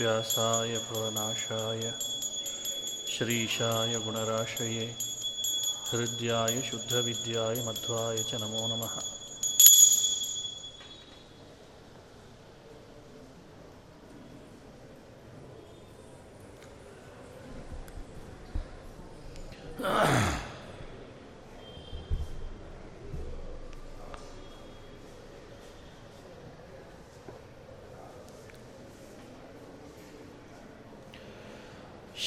व्यासाय भवनाशाय श्रीशाय गुणराशये हृद्याय शुद्धविद्याय मध्वाय च नमो नमः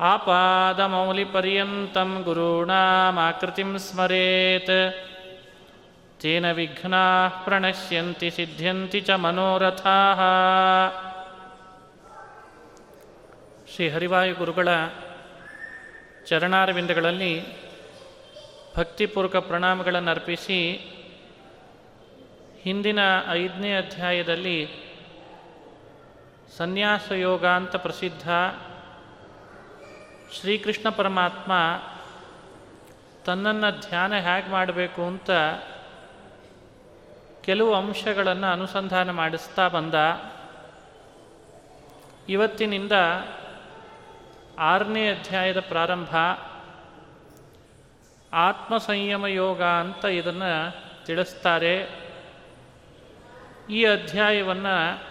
आपादमौलिपर्यन्तं गुरूणामाकृतिं स्मरेत् तेन विघ्नाः प्रणश्यन्ति सिद्ध्यन्ति च मनोरथाः ಶ್ರೀ ಹರಿವಾಯು ಗುರುಗಳ ಚರಣಾರವಿಂದಗಳಲ್ಲಿ ಭಕ್ತಿಪೂರ್ವಕ ಪ್ರಣಾಮಗಳನ್ನು ಅರ್ಪಿಸಿ ಹಿಂದಿನ ಐದನೇ ಅಧ್ಯಾಯದಲ್ಲಿ ಸನ್ಯಾಸ ಯೋಗ ಅಂತ ಪ್ರಸಿದ್ಧ ಶ್ರೀಕೃಷ್ಣ ಪರಮಾತ್ಮ ತನ್ನನ್ನು ಧ್ಯಾನ ಹೇಗೆ ಮಾಡಬೇಕು ಅಂತ ಕೆಲವು ಅಂಶಗಳನ್ನು ಅನುಸಂಧಾನ ಮಾಡಿಸ್ತಾ ಬಂದ. ಇವತ್ತಿನಿಂದ ಆರನೇ ಅಧ್ಯಾಯದ ಪ್ರಾರಂಭ. ಆತ್ಮ ಸಂಯಮ ಯೋಗ ಅಂತ ಇದನ್ನು ತಿಳಿಸ್ತಾರೆ. ಈ ಅಧ್ಯಾಯವನ್ನು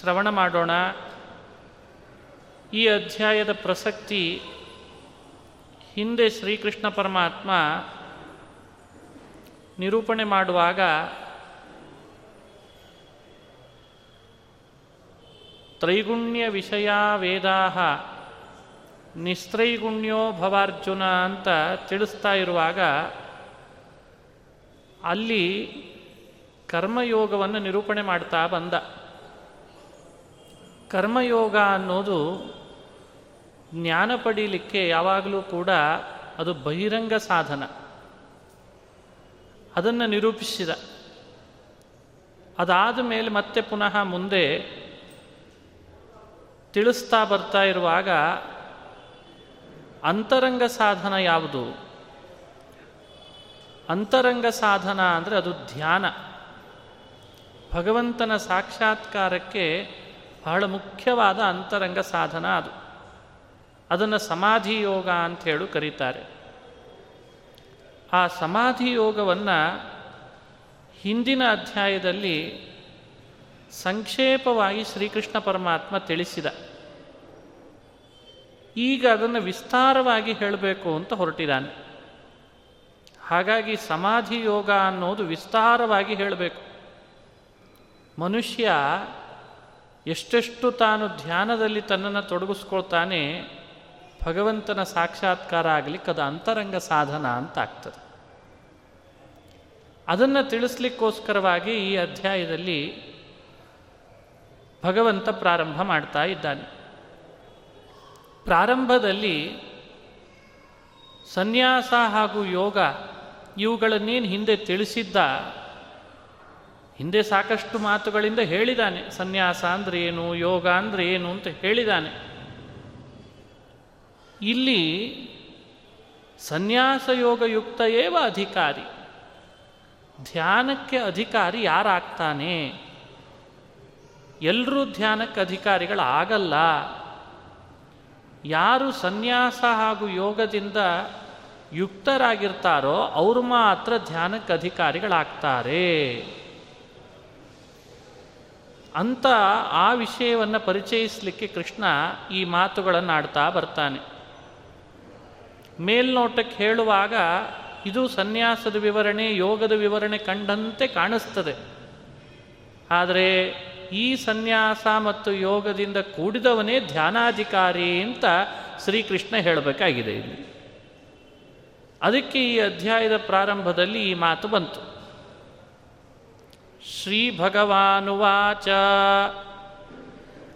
ಶ್ರವಣ ಮಾಡೋಣ. ಈ ಅಧ್ಯಾಯದ ಪ್ರಸಕ್ತಿ ಹಿಂದೆ ಶ್ರೀಕೃಷ್ಣ ಪರಮಾತ್ಮ ನಿರೂಪಣೆ ಮಾಡುವಾಗ ತ್ರೈಗುಣ್ಯ ವಿಷಯ ವೇದಾ ನಿಸ್ತ್ರೈಗುಣ್ಯೋ ಭವಾರ್ಜುನ ಅಂತ ತಿಳಿಸ್ತಾ ಇರುವಾಗ ಅಲ್ಲಿ ಕರ್ಮಯೋಗವನ್ನು ನಿರೂಪಣೆ ಮಾಡ್ತಾ ಬಂದ. ಕರ್ಮಯೋಗ ಅನ್ನೋದು ಜ್ಞಾನ ಪಡೀಲಿಕ್ಕೆ ಯಾವಾಗಲೂ ಕೂಡ ಅದು ಬಹಿರಂಗ ಸಾಧನ. ಅದನ್ನು ನಿರೂಪಿಸಿದ. ಅದಾದ ಮೇಲೆ ಮತ್ತೆ ಪುನಃ ಮುಂದೆ ತಿಳಿಸ್ತಾ ಬರ್ತಾ ಇರುವಾಗ ಅಂತರಂಗ ಸಾಧನ ಯಾವುದು? ಅಂತರಂಗ ಸಾಧನ ಅಂದರೆ ಅದು ಧ್ಯಾನ. ಭಗವಂತನ ಸಾಕ್ಷಾತ್ಕಾರಕ್ಕೆ ಬಹಳ ಮುಖ್ಯವಾದ ಅಂತರಂಗ ಸಾಧನ ಅದು. ಅದನ್ನು ಸಮಾಧಿ ಯೋಗ ಅಂತ ಹೇಳು ಕರೀತಾರೆ. ಆ ಸಮಾಧಿ ಯೋಗವನ್ನು ಹಿಂದಿನ ಅಧ್ಯಾಯದಲ್ಲಿ ಸಂಕ್ಷೇಪವಾಗಿ ಶ್ರೀಕೃಷ್ಣ ಪರಮಾತ್ಮ ತಿಳಿಸಿದ. ಈಗ ಅದನ್ನು ವಿಸ್ತಾರವಾಗಿ ಹೇಳಬೇಕು ಅಂತ ಹೊರಟಿದ್ದಾನೆ. ಹಾಗಾಗಿ ಸಮಾಧಿ ಯೋಗ ಅನ್ನೋದು ವಿಸ್ತಾರವಾಗಿ ಹೇಳಬೇಕು. ಮನುಷ್ಯ ಎಷ್ಟೆಷ್ಟು ತಾನು ಧ್ಯಾನದಲ್ಲಿ ತನ್ನನ್ನು ತೊಡಗಿಸ್ಕೊಳ್ತಾನೆ ಭಗವಂತನ ಸಾಕ್ಷಾತ್ಕಾರ ಆಗಲಿಕ್ಕೆ ಅದು ಅಂತರಂಗ ಸಾಧನ ಅಂತ ಆಗ್ತದೆ. ಅದನ್ನು ತಿಳಿಸ್ಲಿಕ್ಕೋಸ್ಕರವಾಗಿ ಈ ಅಧ್ಯಾಯದಲ್ಲಿ ಭಗವಂತ ಪ್ರಾರಂಭ ಮಾಡ್ತಾ ಇದ್ದಾನೆ. ಪ್ರಾರಂಭದಲ್ಲಿ ಸನ್ಯಾಸ ಹಾಗೂ ಯೋಗ ಇವುಗಳನ್ನೇನು ಹಿಂದೆ ತಿಳಿಸಿದ್ದ, ಹಿಂದೆ ಸಾಕಷ್ಟು ಮಾತುಗಳಿಂದ ಹೇಳಿದ್ದಾನೆ ಸನ್ಯಾಸ ಅಂದ್ರೆ ಏನು, ಯೋಗ ಅಂದರೆ ಏನು ಅಂತ ಹೇಳಿದ್ದಾನೆ ಇಲ್ಲಿ ಸನ್ಯಾಸ ಯೋಗಯುಕ್ತ ಏವ ಅಧಿಕಾರಿ? ಧ್ಯಾನಕ್ಕೆ ಅಧಿಕಾರಿ ಯಾರಾಗ್ತಾನೆ? ಎಲ್ಲರೂ ಧ್ಯಾನಕ್ಕೆ ಅಧಿಕಾರಿಗಳಾಗಲ್ಲ. ಯಾರು ಸನ್ಯಾಸ ಹಾಗೂ ಯೋಗದಿಂದ ಯುಕ್ತರಾಗಿರ್ತಾರೋ ಅವರು ಮಾತ್ರ ಧ್ಯಾನಕ್ಕೆ ಅಧಿಕಾರಿಗಳಾಗ್ತಾರೆ. ಅಂತ ಆ ವಿಷಯವನ್ನು ಪರಿಚಯಿಸಲಿಕ್ಕೆ ಕೃಷ್ಣ ಈ ಮಾತುಗಳನ್ನು ಆಡ್ತಾ ಬರ್ತಾನೆ. ಮೇಲ್ನೋಟಕ್ಕೆ ಹೇಳುವಾಗ ಇದು ಸನ್ಯಾಸದ ವಿವರಣೆ, ಯೋಗದ ವಿವರಣೆ ಕಂಡಂತೆ ಕಾಣಿಸ್ತದೆ. ಆದರೆ ಈ ಸನ್ಯಾಸ ಮತ್ತು ಯೋಗದಿಂದ ಕೂಡಿದವನೇ ಧ್ಯಾನಾಧಿಕಾರಿ ಅಂತ ಶ್ರೀಕೃಷ್ಣ ಹೇಳಬೇಕಾಗಿದೆ ಇಲ್ಲಿ. ಅದಕ್ಕೆ ಈ ಅಧ್ಯಾಯದ ಪ್ರಾರಂಭದಲ್ಲಿ ಈ ಮಾತು ಬಂತು. ಶ್ರೀ ಭಗವಾನುವಾಚ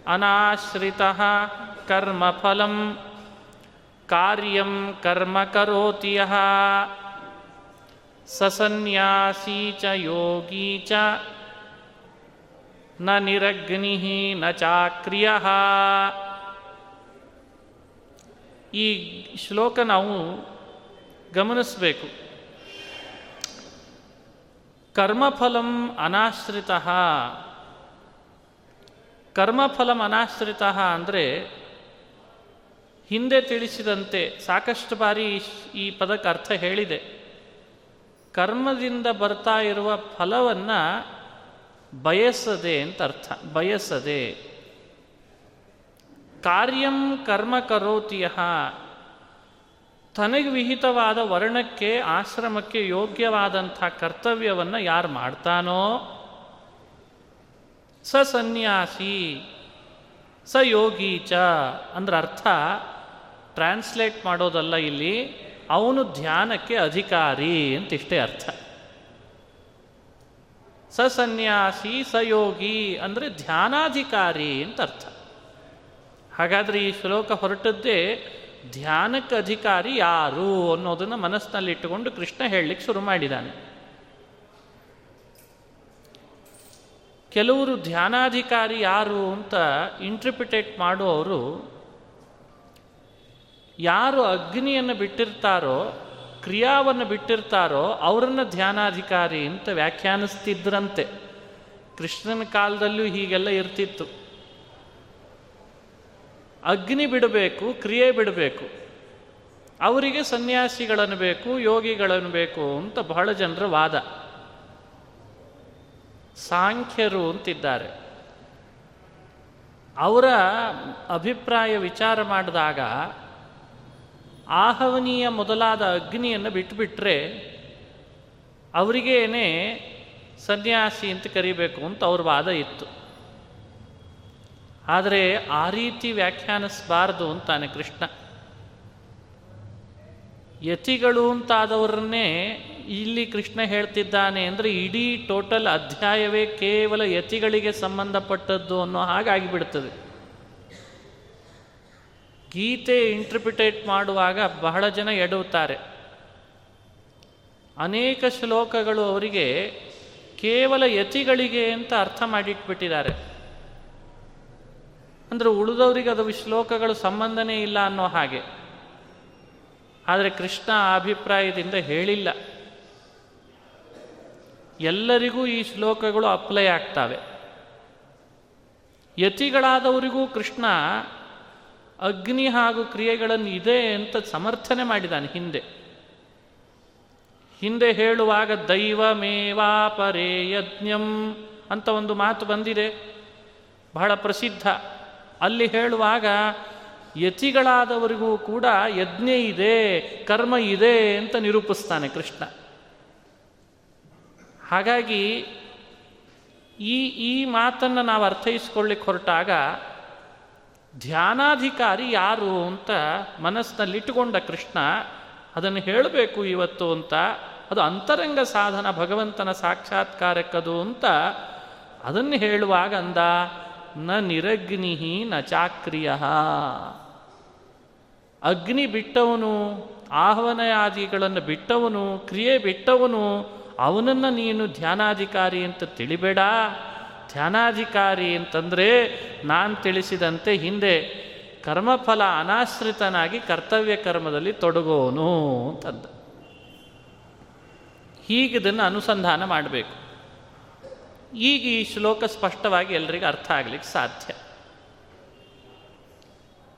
ಅನಾಶ್ರಿತ ಕರ್ಮಫಲಂ ಕಾರ್ಯಂ ಕರ್ಮ ಕರೋತಿ ಯಃ ಸಸನ್ಯಾಸೀ ಚ ಯೋಗೀ ಚ ನ ನಿರಗ್ನಿ ನ ಚಾಕ್ರಿಯ ಈ ಶ್ಲೋಕ ನಾವು ಗಮನಿಸಬೇಕು. ಕರ್ಮಫಲಂ ಅನಾಶ್ರಿತ. ಕರ್ಮಫಲಂ ಅನಾಶ್ರಿತ ಅಂದರೆ ಹಿಂದೆ ತಿಳಿಸಿದಂತೆ ಸಾಕಷ್ಟು ಬಾರಿ ಈ ಪದಕ್ಕೆ ಅರ್ಥ ಹೇಳಿದೆ. ಕರ್ಮದಿಂದ ಬರ್ತಾ ಇರುವ ಫಲವನ್ನು ಬಯಸದೆ ಅಂತ ಅರ್ಥ. ಬಯಸದೆ. ಕಾರ್ಯಂ ಕರ್ಮ ಕರೋತಿಯ. ತನಗೆ ವಿಹಿತವಾದ ವರ್ಣಕ್ಕೆ ಆಶ್ರಮಕ್ಕೆ ಯೋಗ್ಯವಾದಂಥ ಕರ್ತವ್ಯವನ್ನು ಯಾರು ಮಾಡ್ತಾನೋ? ಸ ಸನ್ಯಾಸಿ, ಸ ಯೋಗೀಚ ಅಂದ್ರೆ ಅರ್ಥ ಟ್ರಾನ್ಸ್ಲೇಟ್ ಮಾಡೋದಲ್ಲ ಇಲ್ಲಿ, ಅವನು ಧ್ಯಾನಕ್ಕೆ ಅಧಿಕಾರಿ ಅಂತ ಇಷ್ಟೇ ಅರ್ಥ. ಸಸನ್ಯಾಸಿ ಸಯೋಗಿ ಅಂದರೆ ಧ್ಯಾನಾಧಿಕಾರಿ ಅಂತ ಅರ್ಥ. ಹಾಗಾದರೆ ಈ ಶ್ಲೋಕ ಹೊರಟದ್ದೇ ಧ್ಯಾನಕ್ಕೆ ಅಧಿಕಾರಿ ಯಾರು ಅನ್ನೋದನ್ನು ಮನಸ್ಸಿನಲ್ಲಿಟ್ಟುಕೊಂಡು ಕೃಷ್ಣ ಹೇಳಲಿಕ್ಕೆ ಶುರು ಮಾಡಿದ್ದಾನೆ. ಕೆಲವರು ಧ್ಯಾನಾಧಿಕಾರಿ ಯಾರು ಅಂತ ಇಂಟ್ರಿಪಿಟೇಟ್ ಮಾಡುವವರು ಯಾರು ಅಗ್ನಿಯನ್ನು ಬಿಟ್ಟಿರ್ತಾರೋ, ಕ್ರಿಯಾವನ್ನು ಬಿಟ್ಟಿರ್ತಾರೋ, ಅವರನ್ನು ಧ್ಯಾನಾಧಿಕಾರಿ ಅಂತ ವ್ಯಾಖ್ಯಾನಿಸ್ತಿದ್ರಂತೆ. ಕೃಷ್ಣನ ಕಾಲದಲ್ಲೂ ಹೀಗೆಲ್ಲ ಇರ್ತಿತ್ತು. ಅಗ್ನಿ ಬಿಡಬೇಕು, ಕ್ರಿಯೆ ಬಿಡಬೇಕು. ಅವರಿಗೆ ಸನ್ಯಾಸಿಗಳನ್ನು ಬೇಕು, ಯೋಗಿಗಳನ್ನು ಬೇಕು ಅಂತ ಬಹಳ ಜನರ ವಾದ. ಸಾಂಖ್ಯರು ಅಂತಿದ್ದಾರೆ. ಅವರ ಅಭಿಪ್ರಾಯ ವಿಚಾರ ಮಾಡಿದಾಗ ಆಹವನೀಯ ಮೊದಲಾದ ಅಗ್ನಿಯನ್ನು ಬಿಟ್ಟುಬಿಟ್ರೆ ಅವರಿಗೇನೆ ಸನ್ಯಾಸಿ ಅಂತ ಕರಿಬೇಕು ಅಂತ ಅವ್ರ ವಾದ ಇತ್ತು. ಆದರೆ ಆ ರೀತಿ ವ್ಯಾಖ್ಯಾನಿಸಬಾರದು ಅಂತಾನೆ ಕೃಷ್ಣ. ಯತಿಗಳು ಅಂತಾದವರನ್ನೇ ಇಲ್ಲಿ ಕೃಷ್ಣ ಹೇಳ್ತಿದ್ದಾನೆ ಅಂದರೆ ಇಡೀ ಟೋಟಲ್ ಅಧ್ಯಾಯವೇ ಕೇವಲ ಯತಿಗಳಿಗೆ ಸಂಬಂಧಪಟ್ಟದ್ದು ಅನ್ನೋ ಹಾಗಾಗಿಬಿಡ್ತದೆ ಗೀತೆ ಇಂಟರ್ಪ್ರಿಟೇಟ್ ಮಾಡುವಾಗ ಬಹಳ ಜನ ಎಡುತ್ತಾರೆ ಅನೇಕ ಶ್ಲೋಕಗಳು ಅವರಿಗೆ ಕೇವಲ ಯತಿಗಳಿಗೆ ಅಂತ ಅರ್ಥ ಮಾಡಿಟ್ಬಿಟ್ಟಿದ್ದಾರೆ. ಅಂದರೆ ಉಳಿದವರಿಗೆ ಅದು ಶ್ಲೋಕಗಳು ಸಂಬಂಧನೇ ಇಲ್ಲ ಅನ್ನೋ ಹಾಗೆ. ಆದರೆ ಕೃಷ್ಣ ಅಭಿಪ್ರಾಯದಿಂದ ಹೇಳಿಲ್ಲ. ಎಲ್ಲರಿಗೂ ಈ ಶ್ಲೋಕಗಳು ಅಪ್ಲೈ ಆಗ್ತವೆ. ಯತಿಗಳಾದವರಿಗೂ ಕೃಷ್ಣ ಅಗ್ನಿ ಹಾಗೂ ಕ್ರಿಯೆಗಳನ್ನು ಇದೆ ಅಂತ ಸಮರ್ಥನೆ ಮಾಡಿದ್ದಾನೆ ಹಿಂದೆ. ಹಿಂದೆ ಹೇಳುವಾಗ ದೈವಮೇವಾಪರೇ ಯಜ್ಞಂ ಅಂತ ಒಂದು ಮಾತು ಬಂದಿದೆ. ಬಹಳ ಪ್ರಸಿದ್ಧ. ಅಲ್ಲಿ ಹೇಳುವಾಗ ಯತಿಗಳಾದವರಿಗೂ ಕೂಡ ಯಜ್ಞ ಇದೆ, ಕರ್ಮ ಇದೆ ಅಂತ ನಿರೂಪಿಸ್ತಾನೆ ಕೃಷ್ಣ. ಹಾಗಾಗಿ ಈ ಈ ಮಾತನ್ನು ನಾವು ಅರ್ಥೈಸ್ಕೊಳ್ಳಿಕ್ಕೆ ಹೊರಟಾಗ ಧ್ಯಾನಾಧಿಕಾರಿ ಯಾರು ಅಂತ ಮನಸ್ಸಿನಲ್ಲಿಟ್ಟುಕೊಂಡ ಕೃಷ್ಣ, ಅದನ್ನು ಹೇಳಬೇಕು ಇವತ್ತು ಅಂತ, ಅದು ಅಂತರಂಗ ಸಾಧನ ಭಗವಂತನ ಸಾಕ್ಷಾತ್ಕಾರಕ್ಕದು ಅಂತ ಅದನ್ನು ಹೇಳುವಾಗ ಅಂದ, ನ ನಿರಗ್ನಿಹಿ ನ ಚಾಕ್ರಿಯ. ಅಗ್ನಿ ಬಿಟ್ಟವನು, ಆಹ್ವಾನಯಾದಿಗಳನ್ನು ಬಿಟ್ಟವನು, ಕ್ರಿಯೆ ಬಿಟ್ಟವನು, ಅವನನ್ನು ನೀನು ಧ್ಯಾನಾಧಿಕಾರಿ ಅಂತ ತಿಳಿಬೇಡ. ಧ್ಯಾನಾಧಿಕಾರಿ ಅಂತಂದರೆ ನಾನು ತಿಳಿಸಿದಂತೆ ಹಿಂದೆ ಕರ್ಮಫಲ ಅನಾಶ್ರಿತನಾಗಿ ಕರ್ತವ್ಯ ಕರ್ಮದಲ್ಲಿ ತೊಡಗೋನು ಅಂತಂದ. ಹೀಗಿದನ್ನು ಅನುಸಂಧಾನ ಮಾಡಬೇಕು. ಈಗ ಈ ಶ್ಲೋಕ ಸ್ಪಷ್ಟವಾಗಿ ಎಲ್ರಿಗೂ ಅರ್ಥ ಆಗಲಿಕ್ಕೆ ಸಾಧ್ಯ.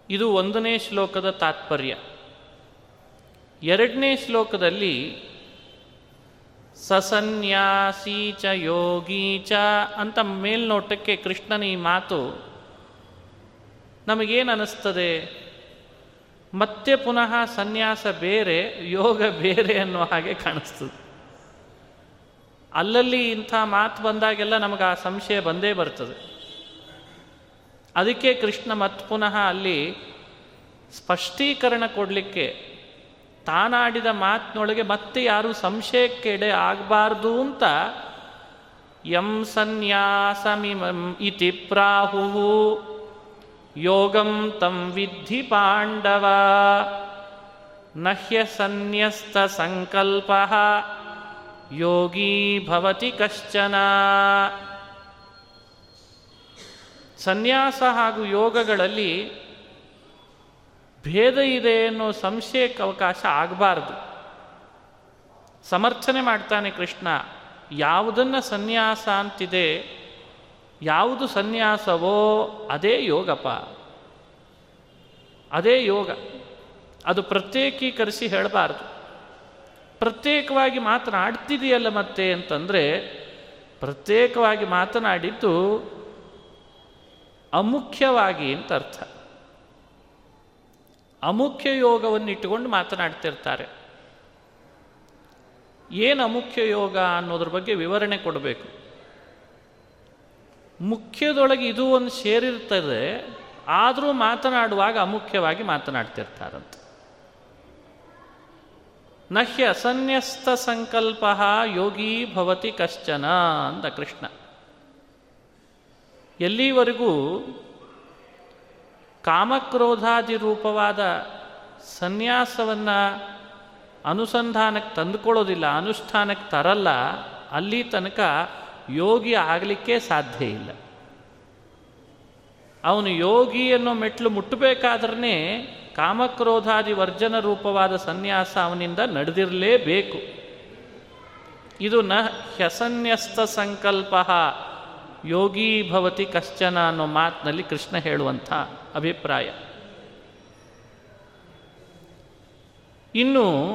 ಇದು ಒಂದನೇ ಶ್ಲೋಕದ ತಾತ್ಪರ್ಯ. ಎರಡನೇ ಶ್ಲೋಕದಲ್ಲಿ ಸಸನ್ಯಾಸಿ ಚ ಯೋಗಿ ಚ ಅಂತ ಮೇಲ್ನೋಟಕ್ಕೆ ಕೃಷ್ಣನ ಈ ಮಾತು ನಮಗೇನು ಅನ್ನಿಸ್ತದೆ ಮತ್ತೆ ಪುನಃ ಸನ್ಯಾಸ ಬೇರೆ, ಯೋಗ ಬೇರೆ ಅನ್ನೋ ಹಾಗೆ ಕಾಣಿಸ್ತದೆ. ಅಲ್ಲಲ್ಲಿ ಇಂಥ ಮಾತು ಬಂದಾಗೆಲ್ಲ ನಮಗೆ ಆ ಸಂಶಯ ಬಂದೇ ಬರ್ತದೆ. ಅದಕ್ಕೆ ಕೃಷ್ಣ ಮತ್ ಪುನಃ ಅಲ್ಲಿ ಸ್ಪಷ್ಟೀಕರಣ ಕೊಡಲಿಕ್ಕೆ ತಾನಾಡಿದ ಮಾತಿನೊಳಗೆ ಮತ್ತೆ ಯಾರು ಸಂಶಯಕ್ಕೆಡೆ ಆಗಬಾರ್ದು ಅಂತ ಯಂ ಸನ್ಯಾಸಮಿಮಂ ಇತಿ ಪ್ರಾಹು ಯೋಗಂ ತಂ ವಿಧಿ ಪಾಂಡವ ನಹ್ಯ ಸನ್ಯಸ್ತ ಸಂಕಲ್ಪ ಯೋಗೀ ಭವತಿ ಕಶ್ಚನ. ಸನ್ಯಾಸ ಹಾಗೂ ಯೋಗಗಳಲ್ಲಿ ಭೇದ ಇದೆ ಅನ್ನೋ ಸಂಶಯಕ್ಕೆ ಅವಕಾಶ ಆಗಬಾರ್ದು. ಸಮರ್ಥನೆ ಮಾಡ್ತಾನೆ ಕೃಷ್ಣ, ಯಾವುದನ್ನು ಸನ್ಯಾಸ ಅಂತಿದೆ, ಯಾವುದು ಸನ್ಯಾಸವೋ ಅದೇ ಯೋಗಪ್ಪ ಅದೇ ಯೋಗ. ಅದು ಪ್ರತ್ಯೇಕೀಕರಿಸಿ ಹೇಳಬಾರ್ದು. ಪ್ರತ್ಯೇಕವಾಗಿ ಮಾತನಾಡ್ತಿದೆಯಲ್ಲ ಮತ್ತೆ ಅಂತಂದರೆ, ಪ್ರತ್ಯೇಕವಾಗಿ ಮಾತನಾಡಿದ್ದು ಅಮುಖ್ಯವಾಗಿ ಅಂತ ಅರ್ಥ. ಅಮುಖ್ಯ ಯೋಗವನ್ನು ಇಟ್ಟುಕೊಂಡು ಮಾತನಾಡ್ತಿರ್ತಾರೆ. ಏನು ಅಮುಖ್ಯ ಯೋಗ ಅನ್ನೋದ್ರ ಬಗ್ಗೆ ವಿವರಣೆ ಕೊಡಬೇಕು. ಮುಖ್ಯದೊಳಗೆ ಇದು ಒಂದು ಸೇರಿರ್ತದೆ, ಆದರೂ ಮಾತನಾಡುವಾಗ ಅಮುಖ್ಯವಾಗಿ ಮಾತನಾಡ್ತಿರ್ತಾರಂತ. ನಹ್ಯ ಅಸನ್ಯಸ್ತ ಸಂಕಲ್ಪ ಯೋಗಿ ಭವತಿ ಕಶ್ಚನ ಅಂದ ಕೃಷ್ಣ. ಎಲ್ಲಿವರೆಗೂ ಕಾಮಕ್ರೋಧಾದಿ ರೂಪವಾದ ಸನ್ಯಾಸವನ್ನು ಅನುಸಂಧಾನಕ್ಕೆ ತಂದುಕೊಳ್ಳೋದಿಲ್ಲ, ಅನುಷ್ಠಾನಕ್ಕೆ ತರಲ್ಲ, ಅಲ್ಲಿ ತನಕ ಯೋಗಿ ಆಗಲಿಕ್ಕೆ ಸಾಧ್ಯ ಇಲ್ಲ. ಅವನು ಯೋಗಿ ಅನ್ನೋ ಮೆಟ್ಲು ಮುಟ್ಟಬೇಕಾದ್ರೇ ಕಾಮಕ್ರೋಧಾದಿ ವರ್ಜನ ರೂಪವಾದ ಸನ್ಯಾಸ ಅವನಿಂದ ನಡೆದಿರಲೇಬೇಕು. ಇದು ನ ಹ್ಯಸನ್ಯಸ್ತ ಸಂಕಲ್ಪ ಯೋಗಿ ಭವತಿ ಕಶ್ಚನ ಅನ್ನೋ ಮಾತಿನಲ್ಲಿ ಕೃಷ್ಣ ಹೇಳುವಂಥ ಅಭಿಪ್ರಾಯ. ಇನ್ನು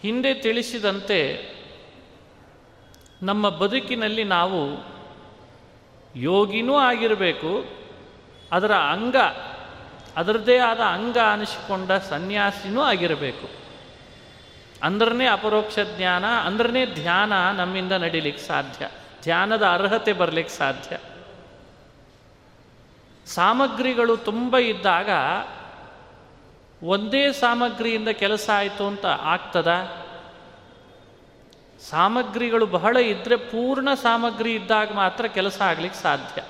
ಹಿಂದೆ ತಿಳಿಸಿದಂತೆ ನಮ್ಮ ಬದುಕಿನಲ್ಲಿ ನಾವು ಯೋಗಿನೂ ಆಗಿರಬೇಕು, ಅದರ ಅಂಗ, ಅದರದ್ದೇ ಆದ ಅಂಗ ಅನಿಸಿಕೊಂಡ ಸನ್ಯಾಸಿನೂ ಆಗಿರಬೇಕು. ಅಂದ್ರನೇ ಅಪರೋಕ್ಷ ಜ್ಞಾನ, ಅಂದ್ರನೇ ಧ್ಯಾನ ನಮ್ಮಿಂದ ನಡೀಲಿಕ್ಕೆ ಸಾಧ್ಯ. ಧ್ಯಾನದ ಅರ್ಹತೆ ಬರಲಿಕ್ಕೆ ಸಾಧ್ಯ. ಸಾಮಗ್ರಿಗಳು ತುಂಬ ಇದ್ದಾಗ ಒಂದೇ ಸಾಮಗ್ರಿಯಿಂದ ಕೆಲಸ ಆಯಿತು ಅಂತ ಆಗ್ತದ? ಸಾಮಗ್ರಿಗಳು ಬಹಳ ಇದ್ದರೆ ಪೂರ್ಣ ಸಾಮಗ್ರಿ ಇದ್ದಾಗ ಮಾತ್ರ ಕೆಲಸ ಆಗ್ಲಿಕ್ಕೆ ಸಾಧ್ಯ.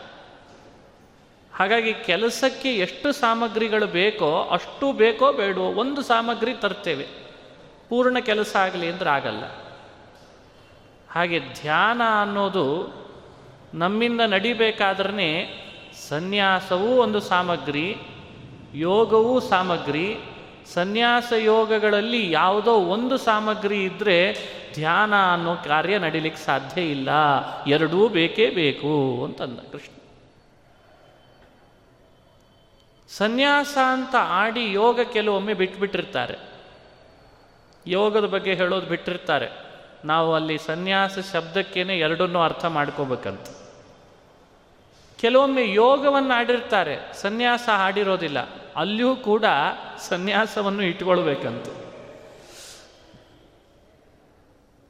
ಹಾಗಾಗಿ ಕೆಲಸಕ್ಕೆ ಎಷ್ಟು ಸಾಮಗ್ರಿಗಳು ಬೇಕೋ ಅಷ್ಟು ಬೇಕೋ ಬೇಡವೋ ಒಂದು ಸಾಮಗ್ರಿ ತರ್ತೇವೆ. ಪೂರ್ಣ ಕೆಲಸ ಆಗಲಿ ಅಂದ್ರೆ ಆಗಲ್ಲ. ಹಾಗೆ ಧ್ಯಾನ ಅನ್ನೋದು ನಮ್ಮಿಂದ ನಡಿಬೇಕಾದ್ರೆ ಸನ್ಯಾಸವೂ ಒಂದು ಸಾಮಗ್ರಿ, ಯೋಗವೂ ಸಾಮಗ್ರಿ. ಸನ್ಯಾಸ ಯೋಗಗಳಲ್ಲಿ ಯಾವುದೋ ಒಂದು ಸಾಮಗ್ರಿ ಇದ್ದರೆ ಧ್ಯಾನ ಅನ್ನೋ ಕಾರ್ಯ ನಡೀಲಿಕ್ಕೆ ಸಾಧ್ಯ ಇಲ್ಲ. ಎರಡೂ ಬೇಕೇ ಬೇಕು ಅಂತಂದ ಕೃಷ್ಣ. ಸನ್ಯಾಸ ಅಂತ ಆಡಿ ಯೋಗ ಕೆಲವೊಮ್ಮೆ ಬಿಟ್ಬಿಟ್ಟಿರ್ತಾರೆ. ಯೋಗದ ಬಗ್ಗೆ ಹೇಳೋದು ಬಿಟ್ಟಿರ್ತಾರೆ. ನಾವು ಅಲ್ಲಿ ಸನ್ಯಾಸ ಶಬ್ದಕ್ಕೇನೆ ಎರಡನ್ನೂ ಅರ್ಥ ಮಾಡ್ಕೋಬೇಕಂತ. ಕೆಲವೊಮ್ಮೆ ಯೋಗವನ್ನು ಆಡಿರ್ತಾರೆ ಸನ್ಯಾಸ ಆಡಿರೋದಿಲ್ಲ ಅಲ್ಲಿಯೂ ಕೂಡ ಸನ್ಯಾಸವನ್ನು ಇಟ್ಕೊಳ್ಬೇಕಂತ.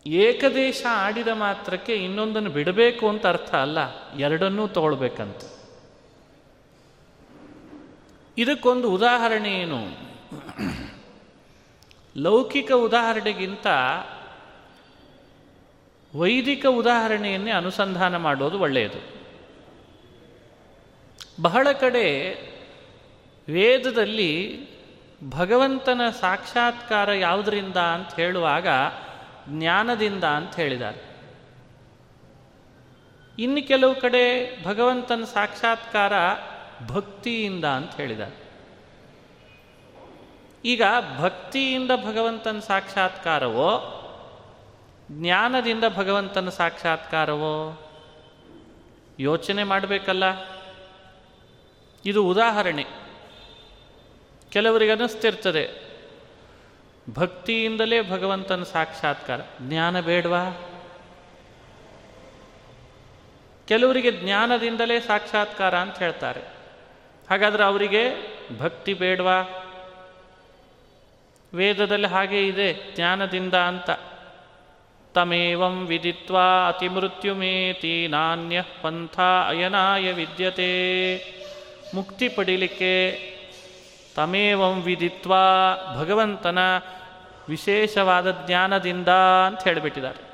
ಏಕದೇಶ ಆಡಿದ ಮಾತ್ರಕ್ಕೆ ಇನ್ನೊಂದನ್ನು ಬಿಡಬೇಕು ಅಂತ ಅರ್ಥ ಅಲ್ಲ, ಎರಡನ್ನೂ ತಗೊಳ್ಬೇಕಂತ. ಇದಕ್ಕೊಂದು ಉದಾಹರಣೆ ಏನು? ಲೌಕಿಕ ಉದಾಹರಣೆಗಿಂತ ವೈದಿಕ ಉದಾಹರಣೆಯನ್ನೇ ಅನುಸಂಧಾನ ಮಾಡೋದು ಒಳ್ಳೆಯದು. ಬಹಳ ಕಡೆ ವೇದದಲ್ಲಿ ಭಗವಂತನ ಸಾಕ್ಷಾತ್ಕಾರ ಯಾವುದರಿಂದ ಅಂತ ಹೇಳುವಾಗ ಜ್ಞಾನದಿಂದ ಅಂತ ಹೇಳಿದ್ದಾರೆ. ಇನ್ನು ಕೆಲವು ಕಡೆ ಭಗವಂತನ ಸಾಕ್ಷಾತ್ಕಾರ ಭಕ್ತಿಯಿಂದ ಅಂತ ಹೇಳಿದ್ದಾರೆ. ಈಗ ಭಕ್ತಿಯಿಂದ ಭಗವಂತನ ಸಾಕ್ಷಾತ್ಕಾರವೋ, ಜ್ಞಾನದಿಂದ ಭಗವಂತನ ಸಾಕ್ಷಾತ್ಕಾರವೋ ಯೋಚನೆ ಮಾಡಬೇಕಲ್ಲ? ಇದು ಉದಾಹರಣೆ. ಕೆಲವರಿಗೆ ಅನ್ನಿಸ್ತಿರ್ತದೆ. ಭಕ್ತಿಯಿಂದಲೇ ಭಗವಂತನ ಸಾಕ್ಷಾತ್ಕಾರ. ಜ್ಞಾನ ಬೇಡವಾ? ಕೆಲವರಿಗೆ ಜ್ಞಾನದಿಂದಲೇ ಸಾಕ್ಷಾತ್ಕಾರ ಅಂತ ಹೇಳ್ತಾರೆ. ಹಾಗಾದರೆ ಅವರಿಗೆ ಭಕ್ತಿ ಬೇಡವಾ? ವೇದದಲ್ಲಿ ಹಾಗೆ ಇದೆ, ಜ್ಞಾನದಿಂದ ಅಂತ. ತಮೇವಂ ವಿದಿತ್ವಾ ಅತಿಮೃತ್ಯುಮೇತಿ ನಾಣ್ಯ ಪಂಥ ಅಯನಾಯ ವಿದ್ಯತೆ. ಮುಕ್ತಿ ಪಡೀಲಿಕ್ಕೆ ತಮೇವಂ ವಿದಿತ್ವಾ ಭಗವಂತನ ವಿಶೇಷವಾದ ಜ್ಞಾನದಿಂದ ಅಂತ ಹೇಳಿಬಿಟ್ಟಿದ್ದಾರೆ.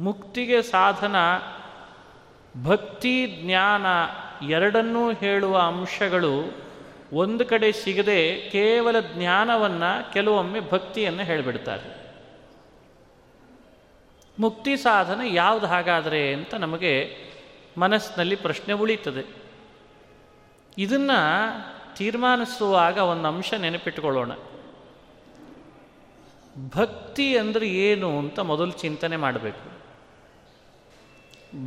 ಮುಕ್ತಿಗೆ ಸಾಧನ, ಭಕ್ತಿ ಜ್ಞಾನ ಎರಡನ್ನೂ ಹೇಳುವ ಅಂಶಗಳು ಒಂದು ಕಡೆ ಸಿಗದೆ ಕೇವಲ ಜ್ಞಾನವನ್ನು ಕೆಲವೊಮ್ಮೆ ಭಕ್ತಿಯನ್ನು ಹೇಳಿಬಿಡ್ತಾರೆ. ಮುಕ್ತಿ ಸಾಧನ ಯಾವುದು ಹಾಗಾದರೆ ಅಂತ ನಮಗೆ ಮನಸ್ಸಿನಲ್ಲಿ ಪ್ರಶ್ನೆ ಉಳೀತದೆ ಇದನ್ನು ತೀರ್ಮಾನಿಸುವಾಗ ಒಂದು ಅಂಶ ನೆನಪಿಟ್ಟುಕೊಳ್ಳೋಣ. ಭಕ್ತಿ ಅಂದರೆ ಏನು ಅಂತ ಮೊದಲು ಚಿಂತನೆ ಮಾಡಬೇಕು.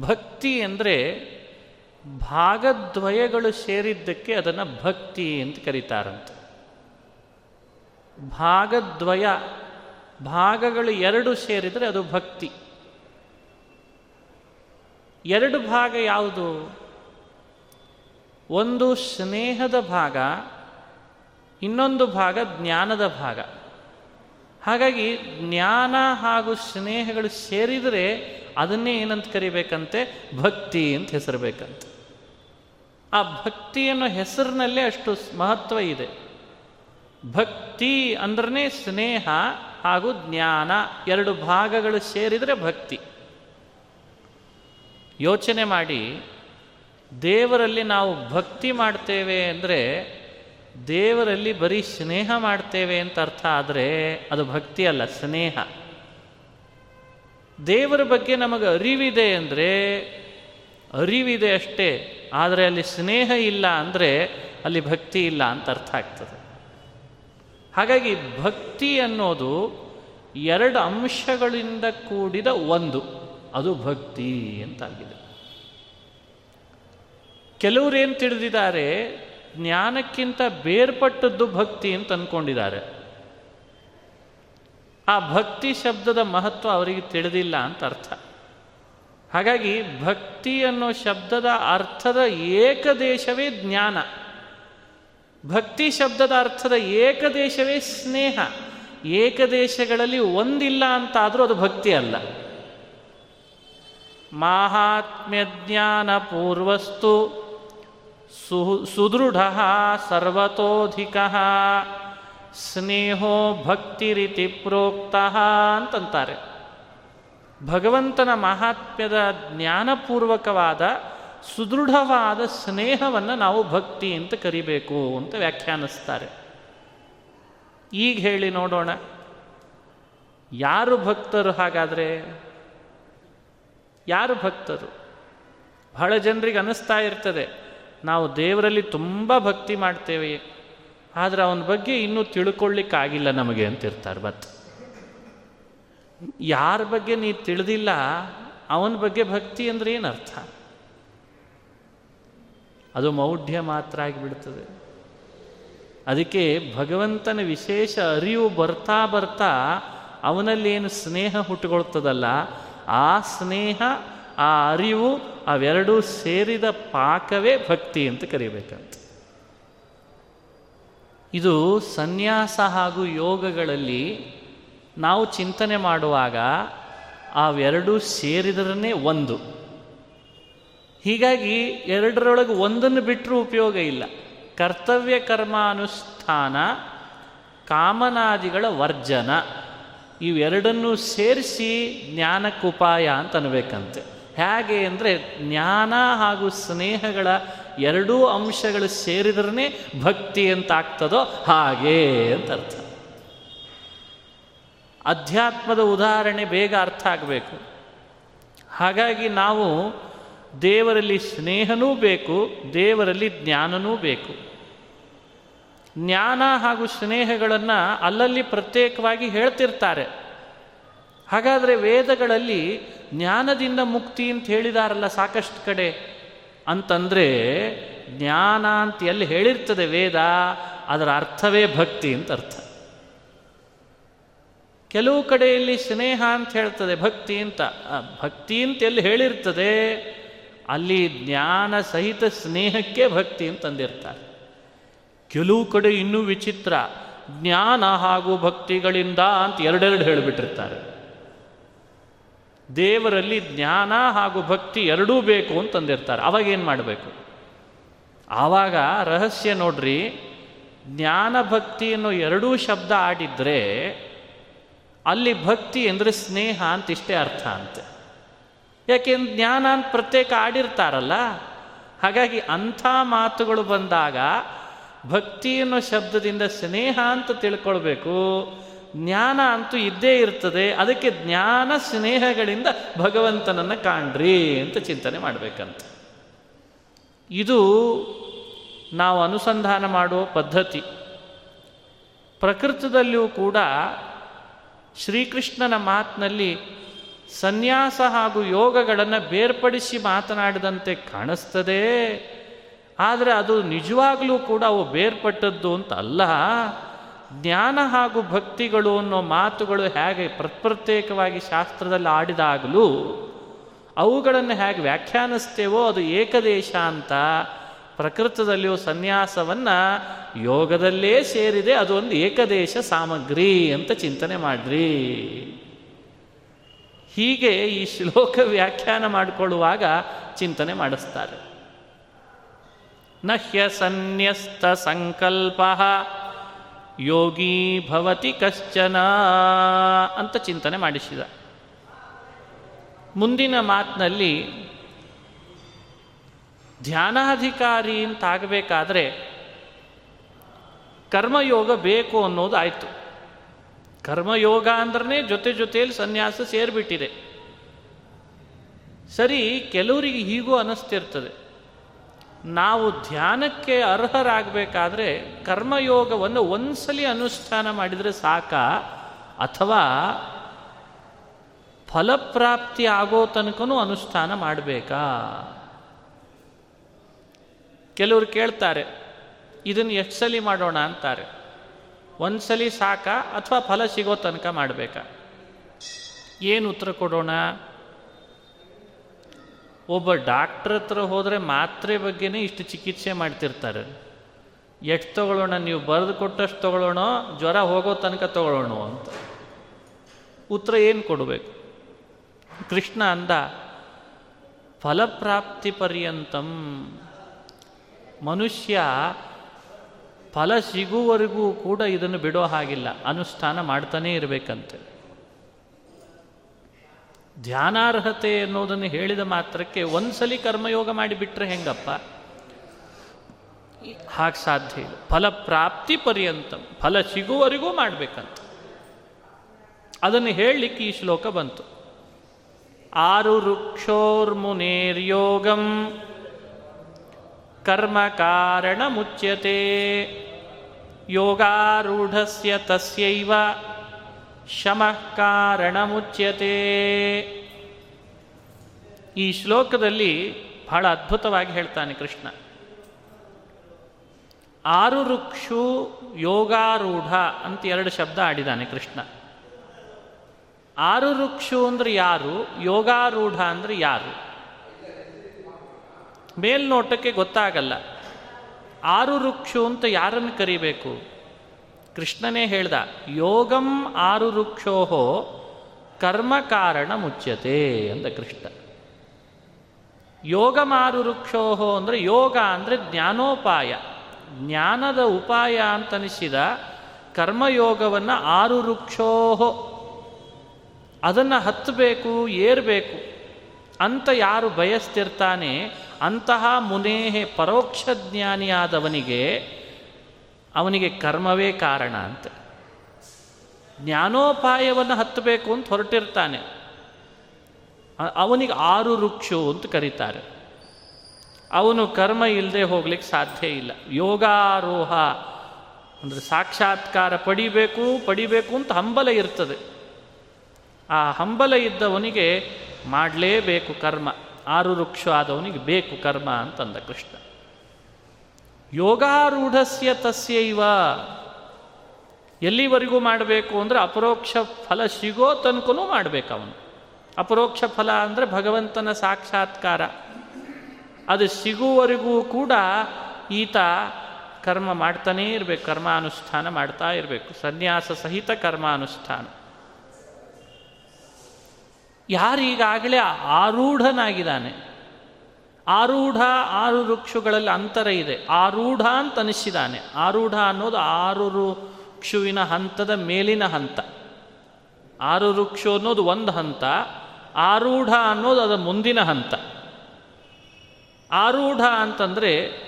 ಭಕ್ತಿ ಅಂದರೆ ಭಾಗದ್ವಯಗಳು ಸೇರಿದ್ದಕ್ಕೆ ಅದನ್ನು ಭಕ್ತಿ ಅಂತ ಕರೀತಾರಂತೆ. ಭಾಗದ್ವಯ, ಭಾಗಗಳು ಎರಡು ಸೇರಿದರೆ ಅದು ಭಕ್ತಿ. ಎರಡು ಭಾಗ ಯಾವುದು? ಒಂದು ಸ್ನೇಹದ ಭಾಗ, ಇನ್ನೊಂದು ಭಾಗ ಜ್ಞಾನದ ಭಾಗ. ಹಾಗಾಗಿ ಜ್ಞಾನ ಹಾಗೂ ಸ್ನೇಹಗಳು ಸೇರಿದರೆ ಅದನ್ನೇ ಏನಂತ ಕರಿಬೇಕಂತೆ? ಭಕ್ತಿ ಅಂತ ಹೆಸರಬೇಕಂತೆ. ಆ ಭಕ್ತಿ ಅನ್ನೋ ಹೆಸರಿನಲ್ಲೇ ಅಷ್ಟು ಮಹತ್ವ ಇದೆ. ಭಕ್ತಿ ಅಂದ್ರೆ ಸ್ನೇಹ ಹಾಗೂ ಜ್ಞಾನ ಎರಡು ಭಾಗಗಳು ಸೇರಿದರೆ ಭಕ್ತಿ. ಯೋಚನೆ ಮಾಡಿ. ದೇವರಲ್ಲಿ ನಾವು ಭಕ್ತಿ ಮಾಡ್ತೇವೆ ಅಂದರೆ ದೇವರಲ್ಲಿ ಬರೀ ಸ್ನೇಹ ಮಾಡ್ತೇವೆ ಅಂತ ಅರ್ಥ ಆದರೆ ಅದು ಭಕ್ತಿ ಅಲ್ಲ, ಸ್ನೇಹ. ದೇವರ ಬಗ್ಗೆ ನಮಗೆ ಅರಿವಿದೆ ಅಂದರೆ, ಅರಿವಿದೆ ಅಷ್ಟೇ, ಆದರೆ ಅಲ್ಲಿ ಸ್ನೇಹ ಇಲ್ಲ ಅಂದರೆ ಅಲ್ಲಿ ಭಕ್ತಿ ಇಲ್ಲ ಅಂತ ಅರ್ಥ ಆಗ್ತದೆ. ಹಾಗಾಗಿ ಭಕ್ತಿ ಅನ್ನೋದು ಎರಡು ಅಂಶಗಳಿಂದ ಕೂಡಿದ ಒಂದು, ಅದು ಭಕ್ತಿ ಅಂತಾಗಿದೆ. ಕೆಲವರೇನು ತಿಳಿದಿದ್ದಾರೆ? ಜ್ಞಾನಕ್ಕಿಂತ ಬೇರ್ಪಟ್ಟದ್ದು ಭಕ್ತಿ ಅಂತ ಅಂದ್ಕೊಂಡಿದ್ದಾರೆ ಆ ಭಕ್ತಿ ಶಬ್ದದ ಮಹತ್ವ ಅವರಿಗೆ ತಿಳಿದಿಲ್ಲ ಅಂತ ಅರ್ಥ. ಹಾಗಾಗಿ ಭಕ್ತಿ ಅನ್ನೋ ಶಬ್ದದ ಅರ್ಥದ ಏಕದೇಶವೇ ಜ್ಞಾನ. ಭಕ್ತಿ ಶಬ್ದದ ಅರ್ಥದ ಏಕದೇಶವೇ ಸ್ನೇಹ. ಏಕದೇಶಗಳಲ್ಲಿ ಒಂದಿಲ್ಲ ಅಂತಾದರೂ ಅದು ಭಕ್ತಿ ಅಲ್ಲ. ಮಾಹಾತ್ಮ್ಯ ಜ್ಞಾನ ಪೂರ್ವಸ್ತು. ಸು ಸುದೃಢ ಸರ್ವತೋಧಿಕ ಸ್ನೇಹೋ ಭಕ್ತಿರಿತಿ ಪ್ರೋಕ್ತ ಅಂತಂತಾರೆ. ಭಗವಂತನ ಮಹಾತ್ಮ್ಯದ ಜ್ಞಾನಪೂರ್ವಕವಾದ ಸುದೃಢವಾದ ಸ್ನೇಹವನ್ನು ನಾವು ಭಕ್ತಿ ಅಂತ ಕರಿಬೇಕು ಅಂತ ವ್ಯಾಖ್ಯಾನಿಸ್ತಾರೆ. ಈಗ ಹೇಳಿ ನೋಡೋಣ. ಯಾರು ಭಕ್ತರು ಹಾಗಾದರೆ? ಯಾರು ಭಕ್ತರು? ಬಹಳ ಜನರಿಗೆ ಅನ್ನಿಸ್ತಾ ಇರ್ತದೆ. ನಾವು ದೇವರಲ್ಲಿ ತುಂಬ ಭಕ್ತಿ ಮಾಡ್ತೇವೆ. ಆದರೆ ಅವನ ಬಗ್ಗೆ ಇನ್ನೂ ತಿಳ್ಕೊಳ್ಳಿಕ್ಕಾಗಿಲ್ಲ ನಮಗೆ ಅಂತಿರ್ತಾರೆ ಬತ್ ಯಾರ ಬಗ್ಗೆ ನೀ ತಿಳಿದಿಲ್ಲ, ಅವನ ಬಗ್ಗೆ ಭಕ್ತಿ ಅಂದರೆ ಏನು ಅರ್ಥ? ಅದು ಮೌಢ್ಯ ಮಾತ್ರ ಆಗಿಬಿಡ್ತದೆ. ಅದಕ್ಕೆ ಭಗವಂತನ ವಿಶೇಷ ಅರಿವು ಬರ್ತಾ ಬರ್ತಾ ಅವನಲ್ಲಿ ಏನು ಸ್ನೇಹ ಹುಟ್ಟುಕೊಳ್ತದಲ್ಲ ಆ ಸ್ನೇಹ ಆ ಅರಿವು ಅವೆರಡೂ ಸೇರಿದ ಪಾಕವೇ ಭಕ್ತಿ ಅಂತ ಕರೀಬೇಕಂತ. ಇದು ಸನ್ಯಾಸ ಹಾಗೂ ಯೋಗಗಳಲ್ಲಿ ನಾವು ಚಿಂತನೆ ಮಾಡುವಾಗ ಅವೆರಡೂ ಸೇರಿದ್ರೇ ಒಂದು. ಹೀಗಾಗಿ ಎರಡರೊಳಗೆ ಒಂದನ್ನು ಬಿಟ್ಟರೂ ಉಪಯೋಗ ಇಲ್ಲ. ಕರ್ತವ್ಯ ಕರ್ಮಾನುಷ್ಠಾನ ಕಾಮನಾದಿಗಳ ವರ್ಜನ, ಇವೆರಡನ್ನೂ ಸೇರಿಸಿ ಜ್ಞಾನಕ್ಕುಪಾಯ ಅಂತ ಅನ್ಬೇಕಂತೆ. ಹೇಗೆ ಅಂದರೆ ಜ್ಞಾನ ಹಾಗೂ ಸ್ನೇಹಗಳ ಎರಡೂ ಅಂಶಗಳು ಸೇರಿದ್ರೇ ಭಕ್ತಿ ಅಂತ ಆಗ್ತದೋ ಹಾಗೆ ಅಂತ ಅರ್ಥ. ಅಧ್ಯಾತ್ಮದ ಉದಾಹರಣೆ ಬೇಗ ಅರ್ಥ ಆಗಬೇಕು. ಹಾಗಾಗಿ ನಾವು ದೇವರಲ್ಲಿ ಸ್ನೇಹನೂ ಬೇಕು, ದೇವರಲ್ಲಿ ಜ್ಞಾನನೂ ಬೇಕು. ಜ್ಞಾನ ಹಾಗೂ ಸ್ನೇಹಗಳನ್ನು ಅಲ್ಲಲ್ಲಿ ಪ್ರತ್ಯೇಕವಾಗಿ ಹೇಳ್ತಿರ್ತಾರೆ. ಹಾಗಾದರೆ ವೇದಗಳಲ್ಲಿ ಜ್ಞಾನದಿಂದ ಮುಕ್ತಿ ಅಂತ ಹೇಳಿದಾರಲ್ಲ ಸಾಕಷ್ಟು ಕಡೆ. ಅಂತಂದರೆ ಜ್ಞಾನ ಅಂತ ಎಲ್ಲಿ ಹೇಳಿರ್ತದೆ ವೇದ, ಅದರ ಅರ್ಥವೇ ಭಕ್ತಿ ಅಂತ ಅರ್ಥ. ಕೆಲವು ಕಡೆಯಲ್ಲಿ ಸ್ನೇಹ ಅಂತ ಹೇಳ್ತದೆ ಭಕ್ತಿ ಅಂತ. ಭಕ್ತಿ ಅಂತ ಎಲ್ಲಿ ಹೇಳಿರ್ತದೆ, ಅಲ್ಲಿ ಜ್ಞಾನ ಸಹಿತ ಸ್ನೇಹಕ್ಕೆ ಭಕ್ತಿ ಅಂತಂದಿರ್ತಾರೆ ಕೆಲವು ಕಡೆ ಇನ್ನೂ ವಿಚಿತ್ರ, ಜ್ಞಾನ ಹಾಗೂ ಭಕ್ತಿಗಳಿಂದ ಅಂತ ಎರಡೆರಡು ಹೇಳಿಬಿಟ್ಟಿರ್ತಾರೆ. ದೇವರಲ್ಲಿ ಜ್ಞಾನ ಹಾಗೂ ಭಕ್ತಿ ಎರಡೂ ಬೇಕು ಅಂತಂದಿರ್ತಾರೆ ಅವಾಗ ಏನು ಮಾಡಬೇಕು? ಆವಾಗ ರಹಸ್ಯ ನೋಡ್ರಿ, ಜ್ಞಾನ ಭಕ್ತಿ ಅನ್ನೋ ಎರಡೂ ಶಬ್ದ ಆಡಿದ್ರೆ ಅಲ್ಲಿ ಭಕ್ತಿ ಅಂದರೆ ಸ್ನೇಹ ಅಂತ ಇಷ್ಟೇ ಅರ್ಥ ಅಂತೆ. ಯಾಕೆಂದ್ರೆ ಜ್ಞಾನ ಅಂತ ಪ್ರತ್ಯೇಕ ಆಡಿರ್ತಾರಲ್ಲ, ಹಾಗಾಗಿ ಅಂಥ ಮಾತುಗಳು ಬಂದಾಗ ಭಕ್ತಿ ಅನ್ನೋ ಶಬ್ದದಿಂದ ಸ್ನೇಹ ಅಂತ ತಿಳ್ಕೊಳ್ಬೇಕು. ಜ್ಞಾನ ಅಂತೂ ಇದ್ದೇ ಇರ್ತದೆ. ಅದಕ್ಕೆ ಜ್ಞಾನ ಸ್ನೇಹಗಳಿಂದ ಭಗವಂತನನ್ನು ಕಾಣ್ರಿ ಅಂತ ಚಿಂತನೆ ಮಾಡಬೇಕಂತ. ಇದು ನಾವು ಅನುಸಂಧಾನ ಮಾಡುವ ಪದ್ಧತಿ. ಪ್ರಕೃತದಲ್ಲಿಯೂ ಕೂಡ ಶ್ರೀಕೃಷ್ಣನ ಮಾತಿನಲ್ಲಿ ಸನ್ಯಾಸ ಹಾಗೂ ಯೋಗಗಳನ್ನು ಬೇರ್ಪಡಿಸಿ ಮಾತನಾಡಿದಂತೆ ಕಾಣಿಸ್ತದೆ. ಆದರೆ ಅದು ನಿಜವಾಗಲೂ ಕೂಡ ಅವು ಬೇರ್ಪಟ್ಟದ್ದು ಅಂತ ಅಲ್ಲ. ಜ್ಞಾನ ಹಾಗೂ ಭಕ್ತಿಗಳು ಅನ್ನೋ ಮಾತುಗಳು ಹೇಗೆ ಪ್ರತ್ಯೇಕವಾಗಿ ಶಾಸ್ತ್ರದಲ್ಲಿ ಆಡಿದಾಗಲೂ ಅವುಗಳನ್ನು ಹೇಗೆ ವ್ಯಾಖ್ಯಾನಿಸ್ತೇವೋ ಅದು ಏಕದೇಶ ಅಂತ ಪ್ರಕೃತದಲ್ಲಿಯೂ ಸನ್ಯಾಸವನ್ನು ಯೋಗದಲ್ಲೇ ಸೇರಿದೆ, ಅದು ಒಂದು ಏಕದೇಶ ಸಾಮಗ್ರಿ ಅಂತ ಚಿಂತನೆ ಮಾಡ್ರಿ. ಹೀಗೆ ಈ ಶ್ಲೋಕ ವ್ಯಾಖ್ಯಾನ ಮಾಡಿಕೊಳ್ಳುವಾಗ ಚಿಂತನೆ ಮಾಡಿಸ್ತಾರೆ. ನಹ್ಯ ಸನ್ಯಸ್ತ ಸಂಕಲ್ಪ ಯೋಗಿ ಭವತಿ ಕಶ್ಚನ ಅಂತ ಚಿಂತನೆ ಮಾಡಿಸಿದ. ಮುಂದಿನ ಮಾತಿನಲ್ಲಿ ಧ್ಯಾನಾಧಿಕಾರಿ ಅಂತಾಗಬೇಕಾದ್ರೆ ಕರ್ಮಯೋಗ ಬೇಕು ಅನ್ನೋದು ಆಯಿತು. ಕರ್ಮಯೋಗ ಅಂದ್ರೆ ಜೊತೆ ಜೊತೆಯಲ್ಲಿ ಸನ್ಯಾಸ ಸೇರಿಬಿಟ್ಟಿದೆ. ಸರಿ, ಕೆಲವರಿಗೆ ಹೀಗೂ ಅನ್ನಿಸ್ತಿರ್ತದೆ ನಾವು ಧ್ಯಾನಕ್ಕೆ ಅರ್ಹರಾಗಬೇಕಾದ್ರೆ ಕರ್ಮಯೋಗವನ್ನು ಒಂದ್ಸಲಿ ಅನುಷ್ಠಾನ ಮಾಡಿದರೆ ಸಾಕ, ಅಥವಾ ಫಲಪ್ರಾಪ್ತಿ ಆಗೋ ತನಕನೂ ಅನುಷ್ಠಾನ ಮಾಡಬೇಕಾ? ಕೆಲವರು ಕೇಳ್ತಾರೆ, ಇದನ್ನು ಎಷ್ಟು ಸಲಿ ಮಾಡೋಣ ಅಂತಾರೆ. ಒಂದು ಸಲಿ ಸಾಕ ಅಥವಾ ಫಲ ಸಿಗೋ ತನಕ ಮಾಡಬೇಕಾ? ಏನು ಉತ್ತರ ಕೊಡೋಣ? ಒಬ್ಬ ಡಾಕ್ಟ್ರ್ ಹತ್ರ ಹೋದರೆ ಮಾತ್ರೆ ಬಗ್ಗೆನೇ ಇಷ್ಟು ಚಿಕಿತ್ಸೆ ಮಾಡ್ತಿರ್ತಾರೆ. ಎಷ್ಟು ತಗೊಳ್ಳೋಣ, ನೀವು ಬರೆದು ಕೊಟ್ಟಷ್ಟು ತಗೊಳ್ಳೋಣ, ಜ್ವರ ಹೋಗೋ ತನಕ ತಗೊಳ್ಳೋಣ ಅಂತ. ಉತ್ತರ ಏನು ಕೊಡಬೇಕು? ಕೃಷ್ಣ ಅಂದ, ಫಲಪ್ರಾಪ್ತಿ ಪರ್ಯಂತಂ, ಮನುಷ್ಯ ಫಲ ಸಿಗುವವರೆಗೂ ಕೂಡ ಇದನ್ನು ಬಿಡೋ ಹಾಗಿಲ್ಲ. ಅನುಷ್ಠಾನ ಮಾಡ್ತಾನೇ ಇರಬೇಕಂತೆ. ಧ್ಯಾನಾರ್ಹತೆ ಅನ್ನೋದನ್ನು ಹೇಳಿದ ಮಾತ್ರಕ್ಕೆ ಒಂದ್ಸಲಿ ಕರ್ಮಯೋಗ ಮಾಡಿಬಿಟ್ರೆ ಹೆಂಗಪ್ಪ? ಹಾಗೆ ಸಾಧ್ಯ ಇಲ್ಲ. ಫಲಪ್ರಾಪ್ತಿ ಪರ್ಯಂತ, ಫಲ ಸಿಗುವವರೆಗೂ ಮಾಡಬೇಕಂತ. ಅದನ್ನು ಹೇಳಲಿಕ್ಕೆ ಈ ಶ್ಲೋಕ ಬಂತು. ಆರು ವೃಕ್ಷೋರ್ಮುನೇರ್ಯೋಗಂ ಕರ್ಮ ಕಾರಣ ಮುಚ್ಯತೆ. ಯೋಗಾರೂಢಸ್ಯ ತಸ್ಯೈವ. ಶಮಃ ಈ ಶ್ಲೋಕದಲ್ಲಿ ಬಹಳ ಅದ್ಭುತವಾಗಿ ಹೇಳ್ತಾನೆ ಕೃಷ್ಣ. ಆರು ರುಕ್ಷು ಯೋಗಾರೂಢ ಅಂತ ಎರಡು ಶಬ್ದ ಆಡಿದಾನೆ ಕೃಷ್ಣ. ಆರು ರುಕ್ಷು ಅಂದ್ರೆ ಯಾರು? ಯೋಗಾರೂಢ ಅಂದ್ರೆ ಯಾರು? ಮೇಲ್ನೋಟಕ್ಕೆ ಗೊತ್ತಾಗಲ್ಲ. ಆರು ರುಕ್ಷು ಅಂತ ಯಾರನ್ನು ಕರಿಬೇಕು? ಕೃಷ್ಣನೇ ಹೇಳ್ದ, ಯೋಗಂ ಆರು ರುಕ್ಷೋಹೋ ಕರ್ಮ ಕಾರಣ ಮುಚ್ಯತೆ ಅಂತ ಕೃಷ್ಣ. ಯೋಗಮಾರು ರುಕ್ಷೋಹೋ ಅಂದರೆ ಯೋಗ ಅಂದರೆ ಜ್ಞಾನೋಪಾಯ. ಜ್ಞಾನದ ಉಪಾಯ ಅಂತನಿಸಿದ ಕರ್ಮಯೋಗವನ್ನು ಆರು ರುಕ್ಷೋಹೋ ಅದನ್ನು ಹತ್ತಬೇಕು ಏರಬೇಕು. ಅಂತ ಯಾರು ಬಯಸ್ತಿರ್ತಾನೆ, ಅಂತಹ ಮುನೇಹೆ ಪರೋಕ್ಷ ಜ್ಞಾನಿಯಾದವನಿಗೆ ಅವನಿಗೆ ಕರ್ಮವೇ ಕಾರಣ ಅಂತ. ಜ್ಞಾನೋಪಾಯವನ್ನು ಹತ್ತಬೇಕು ಅಂತ ಹೊರಟಿರ್ತಾನೆ. ಅವನಿಗೆ ಆರು ರುಕ್ಷು ಅಂತ ಕರೀತಾರೆ. ಅವನು ಕರ್ಮ ಇಲ್ಲದೆ ಹೋಗ್ಲಿಕ್ಕೆ ಸಾಧ್ಯ ಇಲ್ಲ. ಯೋಗಾರೋಹ ಅಂದರೆ ಸಾಕ್ಷಾತ್ಕಾರ ಪಡಿಬೇಕು ಪಡಿಬೇಕು ಅಂತ ಹಂಬಲ ಇರ್ತದೆ. ಆ ಹಂಬಲ ಇದ್ದವನಿಗೆ ಮಾಡಲೇಬೇಕು ಕರ್ಮ. ಆರು ವೃಕ್ಷ ಆದವನಿಗೆ ಬೇಕು ಕರ್ಮ ಅಂತಂದ ಕೃಷ್ಣ. ಯೋಗಾರೂಢಸ್ಯ ತಸ್ಯೈವ. ಎಲ್ಲಿವರೆಗೂ ಮಾಡಬೇಕು ಅಂದರೆ ಅಪರೋಕ್ಷ ಫಲ ಸಿಗೋ ತನಕನೂ ಮಾಡಬೇಕು ಅವನು. ಅಪರೋಕ್ಷ ಫಲ ಅಂದರೆ ಭಗವಂತನ ಸಾಕ್ಷಾತ್ಕಾರ. ಅದು ಸಿಗುವವರೆಗೂ ಕೂಡ ಈತ ಕರ್ಮ ಮಾಡ್ತಾನೇ ಇರಬೇಕು, ಕರ್ಮಾನುಷ್ಠಾನ ಮಾಡ್ತಾ ಇರಬೇಕು, ಸನ್ಯಾಸ ಸಹಿತ ಕರ್ಮಾನುಷ್ಠಾನ. ಯಾರೀಗಾಗಲೇ ಆರೂಢನಾಗಿದ್ದಾನೆ. ಆರೂಢ ಆರು ವೃಕ್ಷಗಳಲ್ಲಿ ಅಂತರ ಇದೆ. ಆರೂಢ ಅಂತ ಅನಿಸಿದಾನೆ ಆರೂಢ ಅನ್ನೋದು ಆರು ವೃಕ್ಷುವಿನ ಹಂತದ ಮೇಲಿನ ಹಂತ. ಆರು ವೃಕ್ಷ ಅನ್ನೋದು ಒಂದು ಹಂತ. ಆರೂಢ ಅನ್ನೋದು ಅದರ ಮುಂದಿನ ಹಂತ. ಆರೂಢ ಅಂತಂದರೆ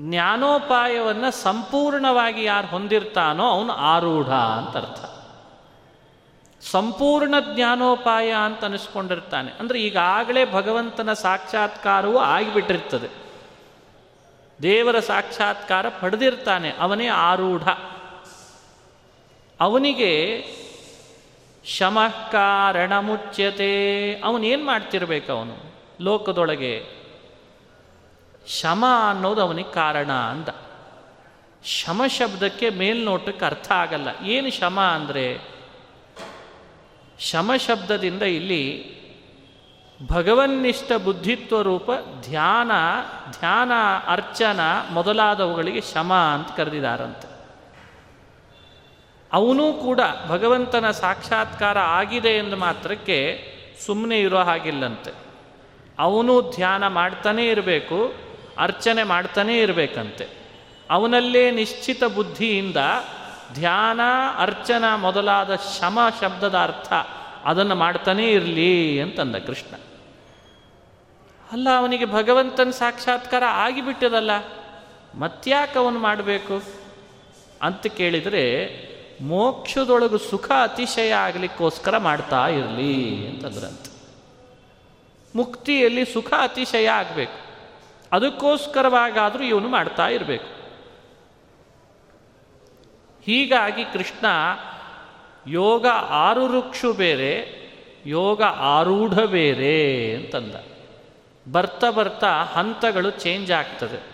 ಜ್ಞಾನೋಪಾಯವನ್ನು ಸಂಪೂರ್ಣವಾಗಿ ಯಾರು ಹೊಂದಿರ್ತಾನೋ ಅವನು ಆರೂಢ ಅಂತ ಅರ್ಥ. ಸಂಪೂರ್ಣ ಜ್ಞಾನೋಪಾಯ ಅಂತ ಅನಿಸ್ಕೊಂಡಿರ್ತಾನೆ. ಅಂದರೆ ಈಗಾಗಲೇ ಭಗವಂತನ ಸಾಕ್ಷಾತ್ಕಾರವೂ ಆಗಿಬಿಟ್ಟಿರ್ತದೆ. ದೇವರ ಸಾಕ್ಷಾತ್ಕಾರ ಪಡೆದಿರ್ತಾನೆ, ಅವನೇ ಆರೂಢ. ಅವನಿಗೆ ಶಮಃ ಕಾರಣ ಮುಚ್ಯತೆ ಅವನೇನು ಮಾಡ್ತಿರ್ಬೇಕು ಅವನು? ಲೋಕದೊಳಗೆ ಶಮ ಅನ್ನೋದು ಅವನಿಗೆ ಕಾರಣ ಅಂದ ಶಮ ಶಬ್ದಕ್ಕೆ ಮೇಲ್ನೋಟಕ್ಕೆ ಅರ್ಥ ಆಗಲ್ಲ. ಏನು ಶಮ ಅಂದರೆ ಶಮ ಶಬ್ದದಿಂದ ಇಲ್ಲಿ ಭಗವನ್ನಿಷ್ಠ ಬುದ್ಧಿತ್ವ ರೂಪ, ಧ್ಯಾನ ಧ್ಯಾನ, ಅರ್ಚನ ಮೊದಲಾದವುಗಳಿಗೆ ಶಮ ಅಂತ ಕರೆದಿದ್ದಾರಂತೆ. ಅವನೂ ಕೂಡ ಭಗವಂತನ ಸಾಕ್ಷಾತ್ಕಾರ ಆಗಿದೆ ಎಂದು ಮಾತ್ರಕ್ಕೆ ಸುಮ್ಮನೆ ಇರೋ ಹಾಗಿಲ್ಲಂತೆ. ಅವನು ಧ್ಯಾನ ಮಾಡ್ತಾನೇ ಇರಬೇಕು, ಅರ್ಚನೆ ಮಾಡ್ತಾನೇ ಇರಬೇಕಂತೆ. ಅವನಲ್ಲೇ ನಿಶ್ಚಿತ ಬುದ್ಧಿಯಿಂದ ಧ್ಯಾನ, ಅರ್ಚನ ಮೊದಲಾದ ಶಮ ಶಬ್ದದ ಅರ್ಥ ಅದನ್ನು ಮಾಡ್ತಾನೇ ಇರಲಿ ಅಂತಂದ ಕೃಷ್ಣ. ಅಲ್ಲ, ಅವನಿಗೆ ಭಗವಂತನ ಸಾಕ್ಷಾತ್ಕಾರ ಆಗಿಬಿಟ್ಟದಲ್ಲ ಮತ್ಯಾಕೆ ಅವನು ಮಾಡಬೇಕು? ಅಂತ ಕೇಳಿದರೆ, ಮೋಕ್ಷದೊಳಗು ಸುಖ ಅತಿಶಯ ಆಗಲಿಕ್ಕೋಸ್ಕರ ಮಾಡ್ತಾ ಇರಲಿ ಅಂತಂದ್ರಂತ. ಮುಕ್ತಿಯಲ್ಲಿ ಸುಖ ಅತಿಶಯ ಆಗಬೇಕು. ಅದಕ್ಕೋಸ್ಕರವಾಗಾದರೂ ಇವನು ಮಾಡ್ತಾ ಇರಬೇಕು. ಹೀಗಾಗಿ ಕೃಷ್ಣ ಯೋಗ ಆರು ವೃಕ್ಷು ಬೇರೆ, ಯೋಗ ಆರೂಢ ಬೇರೆ ಅಂತಂದ. ಬರ್ತಾ ಬರ್ತಾ ಹಂತಗಳು ಚೇಂಜ್ ಆಗ್ತದೆ.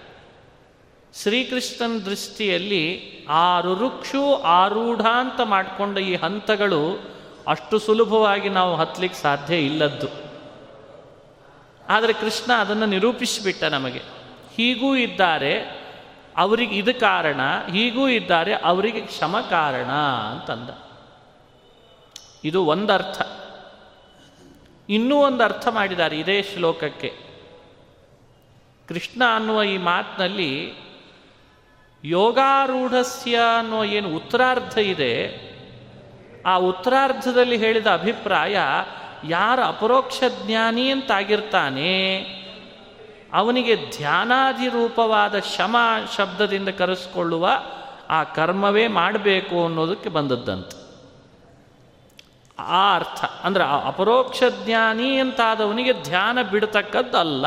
ಶ್ರೀಕೃಷ್ಣನ ದೃಷ್ಟಿಯಲ್ಲಿ ಆರುರುಕ್ಷು ಆರೂಢ ಅಂತ ಮಾಡಿಕೊಂಡ ಈ ಹಂತಗಳು ಅಷ್ಟು ಸುಲಭವಾಗಿ ನಾವು ಹತ್ತಲಿಕ್ಕೆ ಸಾಧ್ಯ ಇಲ್ಲದ್ದು. ಆದರೆ ಕೃಷ್ಣ ಅದನ್ನು ನಿರೂಪಿಸಿಬಿಟ್ಟ ನಮಗೆ. ಹೀಗೂ ಇದ್ದಾರೆ. ಅವರಿಗೆ ಇದು ಕಾರಣ, ಹೀಗೂ ಇದ್ದಾರೆ, ಅವರಿಗೆ ಕ್ಷಮ ಕಾರಣ ಅಂತಂದ. ಇದು ಒಂದರ್ಥ. ಇನ್ನೂ ಒಂದು ಅರ್ಥ ಮಾಡಿದ್ದಾರೆ ಇದೇ ಶ್ಲೋಕಕ್ಕೆ. ಕೃಷ್ಣ ಅನ್ನುವ ಈ ಮಾತಿನಲ್ಲಿ ಯೋಗಾರೂಢಸ್ಯ ಅನ್ನೋ ಏನು ಉತ್ತರಾರ್ಧ ಇದೆ. ಆ ಉತ್ತರಾರ್ಧದಲ್ಲಿ ಹೇಳಿದ ಅಭಿಪ್ರಾಯ, ಯಾರ ಅಪರೋಕ್ಷ ಜ್ಞಾನಿ ಅಂತಾಗಿರ್ತಾನೆ ಅವನಿಗೆ ಧ್ಯಾನಾಧಿರೂಪವಾದ ಶಮ ಶಬ್ದದಿಂದ ಕರೆಸ್ಕೊಳ್ಳುವ ಆ ಕರ್ಮವೇ ಮಾಡಬೇಕು ಅನ್ನೋದಕ್ಕೆ ಬಂದದ್ದಂತ. ಆ ಅರ್ಥ, ಅಂದರೆ ಆ ಅಪರೋಕ್ಷ ಜ್ಞಾನಿ ಅಂತಾದವನಿಗೆ ಧ್ಯಾನ ಬಿಡತಕ್ಕದ್ದಲ್ಲ,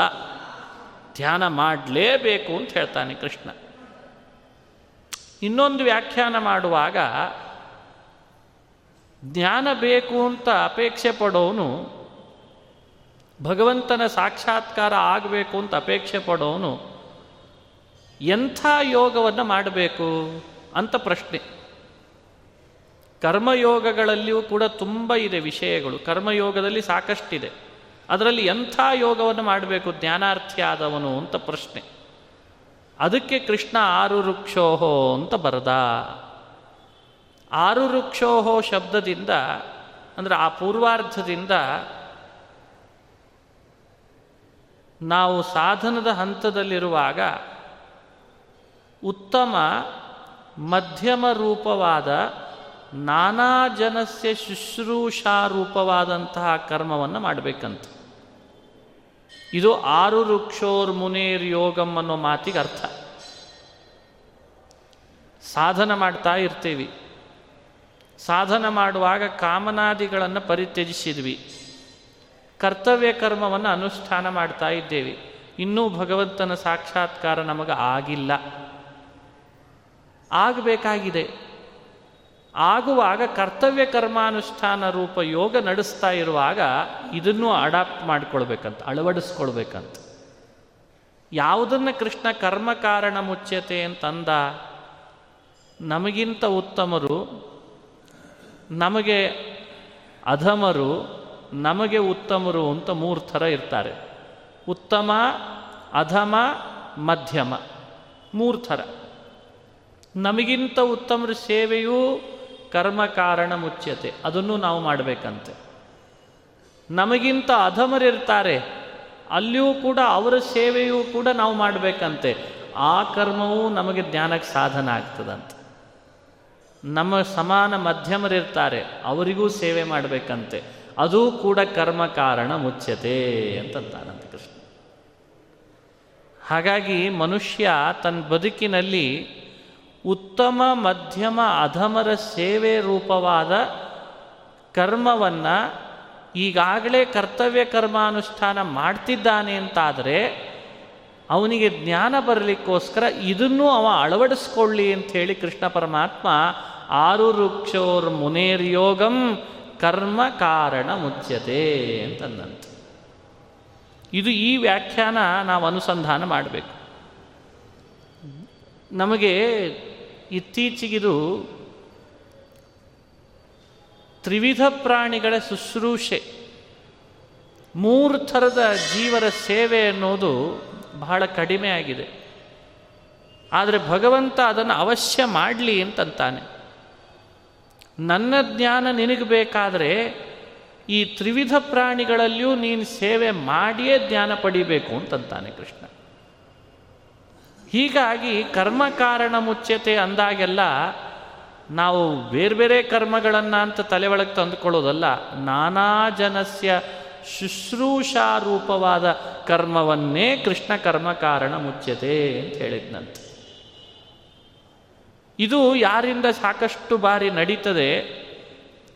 ಧ್ಯಾನ ಮಾಡಲೇಬೇಕು ಅಂತ ಹೇಳ್ತಾನೆ ಕೃಷ್ಣ. ಇನ್ನೊಂದು ವ್ಯಾಖ್ಯಾನ ಮಾಡುವಾಗ, ಜ್ಞಾನ ಬೇಕು ಅಂತ ಅಪೇಕ್ಷೆ ಪಡೋನು ಭಗವಂತನ ಸಾಕ್ಷಾತ್ಕಾರ ಆಗಬೇಕು ಅಂತ ಅಪೇಕ್ಷೆ ಪಡೋನು, ಎಂಥ ಯೋಗವನ್ನು ಮಾಡಬೇಕು ಅಂತ ಪ್ರಶ್ನೆ. ಕರ್ಮಯೋಗಗಳಲ್ಲಿಯೂ ಕೂಡ ತುಂಬ ಇದೆ ವಿಷಯಗಳು. ಕರ್ಮಯೋಗದಲ್ಲಿ ಸಾಕಷ್ಟಿದೆ. ಅದರಲ್ಲಿ ಎಂಥ ಯೋಗವನ್ನು ಮಾಡಬೇಕು, ಜ್ಞಾನಾರ್ಥಿ ಆದವನು ಅಂತ ಪ್ರಶ್ನೆ. ಅದಕ್ಕೆ ಕೃಷ್ಣ ಆರು ವೃಕ್ಷೋಹೋ ಅಂತ ಬರದ. ಆರು ವೃಕ್ಷೋಹೋ ಶಬ್ದದಿಂದ, ಅಂದರೆ ಆ ಪೂರ್ವಾರ್ಧದಿಂದ ನಾವು ಸಾಧನದ ಹಂತದಲ್ಲಿರುವಾಗ ಉತ್ತಮ ಮಧ್ಯಮ ರೂಪವಾದ ನಾನಾ ಜನಸ್ಯ ಶುಶ್ರೂಷಾ ರೂಪವಾದಂತಹ ಕರ್ಮವನ್ನು ಮಾಡಬೇಕಂತ. ಇದು ಆರು ವೃಕ್ಷೋರ್ ಮುನೇರ್ ಯೋಗಂ ಅನ್ನೋ ಮಾತಿಗೆ ಅರ್ಥ. ಸಾಧನ ಮಾಡ್ತಾ ಇರ್ತೀವಿ. ಸಾಧನ ಮಾಡುವಾಗ ಕಾಮನಾದಿಗಳನ್ನು ಪರಿತ್ಯಜಿಸಿದ್ವಿ. ಕರ್ತವ್ಯ ಕರ್ಮವನ್ನು ಅನುಷ್ಠಾನ ಮಾಡ್ತಾ ಇದ್ದೇವೆ. ಇನ್ನೂ ಭಗವಂತನ ಸಾಕ್ಷಾತ್ಕಾರ ನಮಗೆ ಆಗಿಲ್ಲ. ಆಗಬೇಕಾಗಿದೆ. ಆಗುವಾಗ ಕರ್ತವ್ಯ ಕರ್ಮಾನುಷ್ಠಾನ ರೂಪ ಯೋಗ ನಡೆಸ್ತಾ ಇರುವಾಗ ಇದನ್ನು ಅಡಾಪ್ಟ್ ಮಾಡ್ಕೊಳ್ಬೇಕಂತ, ಅಳವಡಿಸ್ಕೊಳ್ಬೇಕಂತ. ಯಾವುದನ್ನು ಕೃಷ್ಣ ಕರ್ಮ ಕಾರಣ ಮುಚ್ಯತೆ ಅಂತಂದ, ನಮಗಿಂತ ಉತ್ತಮರು, ನಮಗೆ ಅಧಮರು ನಮಗೆ ಉತ್ತಮರು ಅಂತ ಮೂರು ಥರ ಇರ್ತಾರೆ. ಉತ್ತಮ, ಅಧಮ, ಮಧ್ಯಮ. ಮೂರು ಥರ. ನಮಗಿಂತ ಉತ್ತಮರ ಸೇವೆಯೂ ಕರ್ಮ ಕಾರಣ ಮುಚ್ಯತೆ ಅದನ್ನು ನಾವು ಮಾಡಬೇಕಂತೆ. ನಮಗಿಂತ ಅಧಮರಿರ್ತಾರೆ. ಅಲ್ಲಿಯೂ ಕೂಡ ಅವರ ಸೇವೆಯೂ ಕೂಡ ನಾವು ಮಾಡಬೇಕಂತೆ. ಆ ಕರ್ಮವೂ ನಮಗೆ ಜ್ಞಾನಕ್ಕೆ ಸಾಧನ ಆಗ್ತದಂತೆ. ನಮ್ಮ ಸಮಾನ ಮಧ್ಯಮರಿರ್ತಾರೆ. ಅವರಿಗೂ ಸೇವೆ ಮಾಡಬೇಕಂತೆ. ಅದೂ ಕೂಡ ಕರ್ಮ ಕಾರಣ ಮುಚ್ಯತೆ ಅಂತಂತಾನಂತ ಕೃಷ್ಣ. ಹಾಗಾಗಿ ಮನುಷ್ಯ ತನ್ನ ಬದುಕಿನಲ್ಲಿ ಉತ್ತಮ, ಮಧ್ಯಮ, ಅಧಮರ ಸೇವೆ ರೂಪವಾದ ಕರ್ಮವನ್ನು ಈಗಾಗಲೇ ಕರ್ತವ್ಯ ಕರ್ಮಾನುಷ್ಠಾನ ಮಾಡ್ತಿದ್ದಾನೆ ಅಂತಾದರೆ ಅವನಿಗೆ ಜ್ಞಾನ ಬರಲಿಕ್ಕೋಸ್ಕರ ಇದನ್ನೂ ಅವ ಅಳವಡಿಸ್ಕೊಳ್ಳಿ ಹೇಳಿ ಕೃಷ್ಣ ಪರಮಾತ್ಮ, ಆರು ವೃಕ್ಷೋರ್ ಮುನೇರ್ಯೋಗಂ ಕರ್ಮ ಕಾರಣ ಮುಚ್ಯತೆ ಅಂತಂದಂತೆ. ಇದು ಈ ವ್ಯಾಖ್ಯಾನ ನಾವು ಅನುಸಂಧಾನ ಮಾಡಬೇಕು. ನಮಗೆ ಇತ್ತೀಚೆಗಿದು ತ್ರಿವಿಧ ಪ್ರಾಣಿಗಳ ಶುಶ್ರೂಷೆ, ಮೂರು ಥರದ ಜೀವರ ಸೇವೆ ಅನ್ನೋದು ಬಹಳ ಕಡಿಮೆ ಆಗಿದೆ. ಆದರೆ ಭಗವಂತ ಅದನ್ನು ಅವಶ್ಯ ಮಾಡಲಿ ಅಂತಂತಾನೆ. ನನ್ನ ಜ್ಞಾನ ನಿನಗೆ ಬೇಕಾದರೆ ಈ ತ್ರಿವಿಧ ಪ್ರಾಣಿಗಳಲ್ಲಿಯೂ ನೀನು ಸೇವೆ ಮಾಡಿಯೇ ಜ್ಞಾನ ಪಡಿಬೇಕು ಅಂತಂತಾನೆ ಕೃಷ್ಣ. ಹೀಗಾಗಿ ಕರ್ಮ ಕಾರಣ ಮುಚ್ಚತೆ ಅಂದಾಗೆಲ್ಲ ನಾವು ಬೇರೆ ಬೇರೆ ಕರ್ಮಗಳನ್ನು ಅಂತ ತಲೆ ಒಳಗೆ ತಂದುಕೊಳ್ಳೋದಲ್ಲ, ನಾನಾ ಜನಸ್ಯ ಶುಶ್ರೂಷಾರೂಪವಾದ ಕರ್ಮವನ್ನೇ ಕೃಷ್ಣ ಕರ್ಮ ಕಾರಣ ಮುಚ್ಚತೆ ಅಂತ ಹೇಳಿದ್ನಂತೆ. ಇದು ಯಾರಿಂದ ಸಾಕಷ್ಟು ಬಾರಿ ನಡೀತದೆ?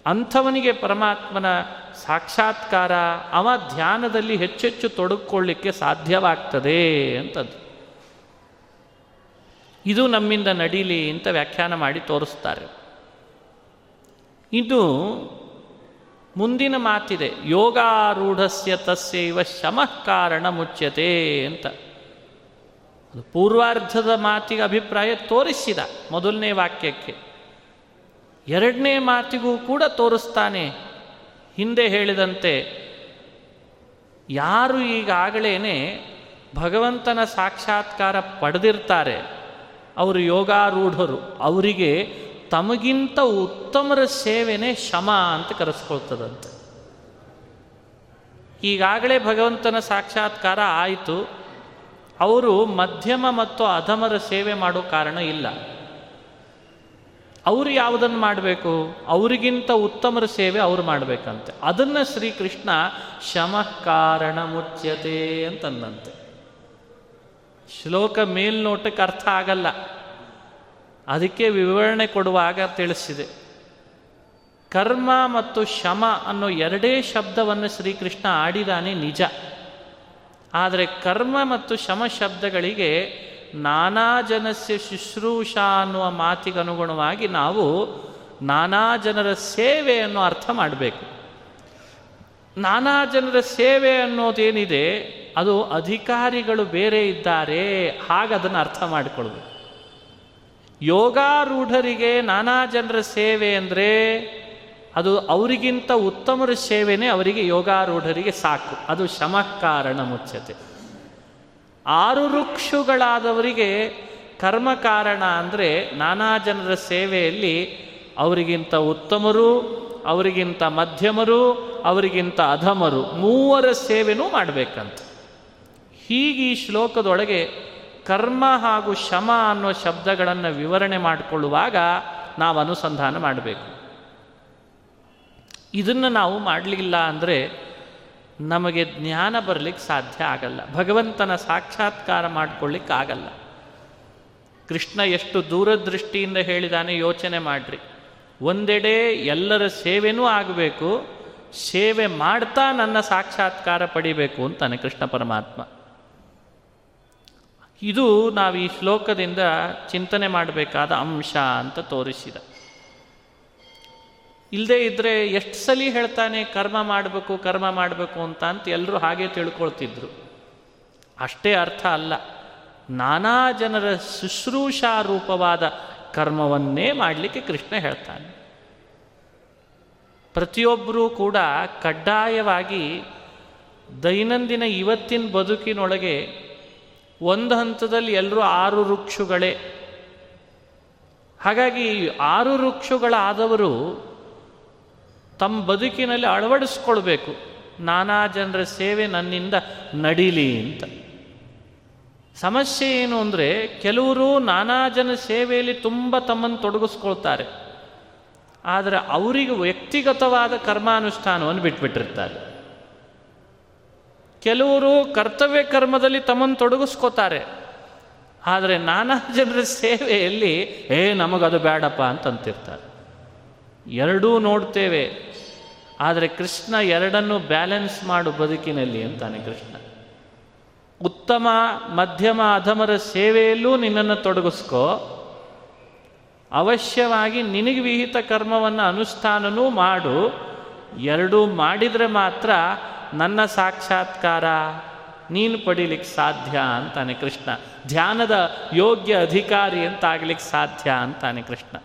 ಅಂಥವನಿಗೆ ಪರಮಾತ್ಮನ ಸಾಕ್ಷಾತ್ಕಾರ ಅವ ಧ್ಯಾನದಲ್ಲಿ ಹೆಚ್ಚೆಚ್ಚು ತೊಡಗಿಕೊಳ್ಳಿಕ್ಕೆ ಸಾಧ್ಯವಾಗ್ತದೆ ಅಂತದ್ದು. ಇದು ನಮ್ಮಿಂದ ನಡೀಲಿ ಅಂತ ವ್ಯಾಖ್ಯಾನ ಮಾಡಿ ತೋರಿಸ್ತಾರೆ. ಇದು ಮುಂದಿನ ಮಾತಿದೆ. ಯೋಗಾರೂಢಸ್ಯ ತಸ್ಯೈವ ಶಮಃ ಕಾರಣ ಮುಚ್ಯತೆ ಅಂತ. ಅದು ಪೂರ್ವಾರ್ಧದ ಮಾತಿಗೆ ಅಭಿಪ್ರಾಯ ತೋರಿಸಿದ ಮೊದಲನೇ ವಾಕ್ಯಕ್ಕೆ. ಎರಡನೇ ಮಾತಿಗೂ ಕೂಡ ತೋರಿಸ್ತಾನೆ. ಹಿಂದೆ ಹೇಳಿದಂತೆ, ಯಾರು ಈಗಾಗಲೇ ಭಗವಂತನ ಸಾಕ್ಷಾತ್ಕಾರ ಪಡೆದಿರ್ತಾರೆ, ಅವರು ಯೋಗಾರೂಢರು, ಅವರಿಗೆ ತಮಗಿಂತ ಉತ್ತಮರ ಸೇವೆನೇ ಶಮ ಅಂತ ಕರೆಸ್ಕೊಳ್ತದಂತೆ. ಈಗಾಗಲೇ ಭಗವಂತನ ಸಾಕ್ಷಾತ್ಕಾರ ಆಯಿತು. ಅವರು ಮಧ್ಯಮ ಮತ್ತು ಅಧಮರ ಸೇವೆ ಮಾಡೋ ಕಾರಣ ಇಲ್ಲ. ಅವರು ಯಾವುದನ್ನು ಮಾಡಬೇಕು? ಅವರಿಗಿಂತ ಉತ್ತಮರ ಸೇವೆ ಅವರು ಮಾಡಬೇಕಂತೆ. ಅದನ್ನು ಶ್ರೀಕೃಷ್ಣ ಶಮ ಕಾರಣ ಮುಚ್ಯತೆ ಅಂತಂದಂತೆ. ಶ್ಲೋಕ ಮೇಲ್ನೋಟಕ್ಕೆ ಅರ್ಥ ಆಗಲ್ಲ. ಅದಕ್ಕೆ ವಿವರಣೆ ಕೊಡುವಾಗ ತಿಳಿಸಿದೆ. ಕರ್ಮ ಮತ್ತು ಶಮ ಅನ್ನೋ ಎರಡೇ ಶಬ್ದವನ್ನು ಶ್ರೀಕೃಷ್ಣ ಆಡಿದಾನೆ ನಿಜ. ಆದರೆ ಕರ್ಮ ಮತ್ತು ಶಮ ಶಬ್ದಗಳಿಗೆ ನಾನಾ ಜನಸ್ಯ ಶುಶ್ರೂಷ ಅನ್ನುವ ಮಾತಿಗೆ ಅನುಗುಣವಾಗಿ ನಾವು ನಾನಾ ಜನರ ಸೇವೆಯನ್ನು ಅರ್ಥ ಮಾಡಬೇಕು. ನಾನಾ ಜನರ ಸೇವೆ ಅನ್ನೋದೇನಿದೆ, ಅದು ಅಧಿಕಾರಿಗಳು ಬೇರೆ ಇದ್ದಾರೆ ಹಾಗದನ್ನು ಅರ್ಥ ಮಾಡಿಕೊಳ್ಬೇಕು ಯೋಗಾರೂಢರಿಗೆ ನಾನಾ ಜನರ ಸೇವೆ ಅಂದರೆ ಅದು ಅವರಿಗಿಂತ ಉತ್ತಮರ ಸೇವೆನೇ ಅವರಿಗೆ ಯೋಗಾರೂಢರಿಗೆ ಸಾಕು. ಅದು ಶಮಕಾರಣ ಮುಚ್ಚತೆ ಆರು ಋಕ್ಷುಗಳಾದವರಿಗೆ ಕರ್ಮ ಕಾರಣ ಅಂದರೆ ನಾನಾ ಜನರ ಸೇವೆಯಲ್ಲಿ ಅವರಿಗಿಂತ ಉತ್ತಮರು, ಅವರಿಗಿಂತ ಮಧ್ಯಮರು, ಅವರಿಗಿಂತ ಅಧಮರು ಮೂವರ ಸೇವೆನೂ ಮಾಡಬೇಕಂತ. ಹೀಗೆ ಈ ಶ್ಲೋಕದೊಳಗೆ ಕರ್ಮ ಹಾಗೂ ಶಮ ಅನ್ನೋ ಶಬ್ದಗಳನ್ನು ವಿವರಣೆ ಮಾಡಿಕೊಳ್ಳುವಾಗ ನಾವು ಅನುಸಂಧಾನ ಮಾಡಬೇಕು. ಇದನ್ನು ನಾವು ಮಾಡಲಿಲ್ಲ ಅಂದರೆ ನಮಗೆ ಜ್ಞಾನ ಬರಲಿಕ್ಕೆ ಸಾಧ್ಯ ಆಗಲ್ಲ. ಭಗವಂತನ ಸಾಕ್ಷಾತ್ಕಾರ ಮಾಡಿಕೊಳ್ಳಿಕ್ಕಾಗಲ್ಲ ಕೃಷ್ಣ ಎಷ್ಟು ದೂರದೃಷ್ಟಿಯಿಂದ ಹೇಳಿದಾನೆ ಯೋಚನೆ ಮಾಡಿರಿ. ಒಂದೆಡೆ ಎಲ್ಲರ ಸೇವೆನೂ ಆಗಬೇಕು, ಸೇವೆ ಮಾಡ್ತಾ ನನ್ನ ಸಾಕ್ಷಾತ್ಕಾರ ಪಡಿಬೇಕು ಅಂತಾನೆ ಕೃಷ್ಣ ಪರಮಾತ್ಮ. ಇದು ನಾವು ಈ ಶ್ಲೋಕದಿಂದ ಚಿಂತನೆ ಮಾಡಬೇಕಾದ ಅಂಶ ಅಂತ ತೋರಿಸಿದ. ಇಲ್ಲದೆ ಇದ್ದರೆ ಎಷ್ಟು ಸಲ ಹೇಳ್ತಾನೆ, ಕರ್ಮ ಮಾಡಬೇಕು ಕರ್ಮ ಮಾಡಬೇಕು ಅಂತ ಅಂತ ಎಲ್ಲರೂ ಹಾಗೆ ತಿಳ್ಕೊಳ್ತಿದ್ರು. ಅಷ್ಟೇ ಅರ್ಥ ಅಲ್ಲ. ನಾನಾ ಜನರ ಶುಶ್ರೂಷಾರೂಪವಾದ ಕರ್ಮವನ್ನೇ ಮಾಡಲಿಕ್ಕೆ ಕೃಷ್ಣ ಹೇಳ್ತಾನೆ. ಪ್ರತಿಯೊಬ್ಬರೂ ಕೂಡ ಕಡ್ಡಾಯವಾಗಿ ದೈನಂದಿನ ಇವತ್ತಿನ ಬದುಕಿನೊಳಗೆ ಒಂದು ಹಂತದಲ್ಲಿ ಎಲ್ಲರೂ ಆರು ವೃಕ್ಷಗಳೇ ಹಾಗಾಗಿ ಆರು ವೃಕ್ಷಗಳಾದವರು ತಮ್ಮ ಬದುಕಿನಲ್ಲಿ ಅಳವಡಿಸ್ಕೊಳ್ಬೇಕು. ನಾನಾ ಜನರ ಸೇವೆ ನನ್ನಿಂದ ನಡೀಲಿ ಅಂತ. ಸಮಸ್ಯೆ ಏನು ಅಂದರೆ ಕೆಲವರು ನಾನಾ ಜನ ಸೇವೆಯಲ್ಲಿ ತುಂಬ ತಮ್ಮನ್ನು ತೊಡಗಿಸ್ಕೊಳ್ತಾರೆ. ಆದರೆ ಅವರಿಗೆ ವ್ಯಕ್ತಿಗತವಾದ ಕರ್ಮಾನುಷ್ಠಾನವನ್ನು ಬಿಟ್ಬಿಟ್ಟಿರ್ತಾರೆ. ಕೆಲವರು ಕರ್ತವ್ಯ ಕರ್ಮದಲ್ಲಿ ತಮ್ಮನ್ನು ತೊಡಗಿಸ್ಕೋತಾರೆ. ಆದರೆ ನಾನಾ ಜನರ ಸೇವೆಯಲ್ಲಿ, ಏ, ನಮಗದು ಬೇಡಪ್ಪ ಅಂತ ಅಂತಿರ್ತಾರೆ ಎರಡೂ ನೋಡ್ತೇವೆ. ಆದರೆ ಕೃಷ್ಣ ಎರಡನ್ನು ಬ್ಯಾಲೆನ್ಸ್ ಮಾಡು ಬದುಕಿನಲ್ಲಿ ಅಂತಾನೆ ಕೃಷ್ಣ. ಉತ್ತಮ, ಮಧ್ಯಮ, ಅಧಮರ ಸೇವೆಯಲ್ಲೂ ನಿನ್ನನ್ನು ತೊಡಗಿಸ್ಕೋ. ಅವಶ್ಯವಾಗಿ ನಿನಗೆ ವಿಹಿತ ಕರ್ಮವನ್ನು ಅನುಷ್ಠಾನನೂ ಮಾಡು. ಎರಡೂ ಮಾಡಿದರೆ ಮಾತ್ರ ನನ್ನ ಸಾಕ್ಷಾತ್ಕಾರ, ನೀನು ಪಡೀಲಿಕ್ಕೆ ಸಾಧ್ಯ ಅಂತಾನೆ ಕೃಷ್ಣ. ಧ್ಯಾನದ ಯೋಗ್ಯ ಅಧಿಕಾರಿ ಅಂತ ಆಗ್ಲಿಕ್ಕೆ ಸಾಧ್ಯ ಅಂತಾನೆ ಕೃಷ್ಣ.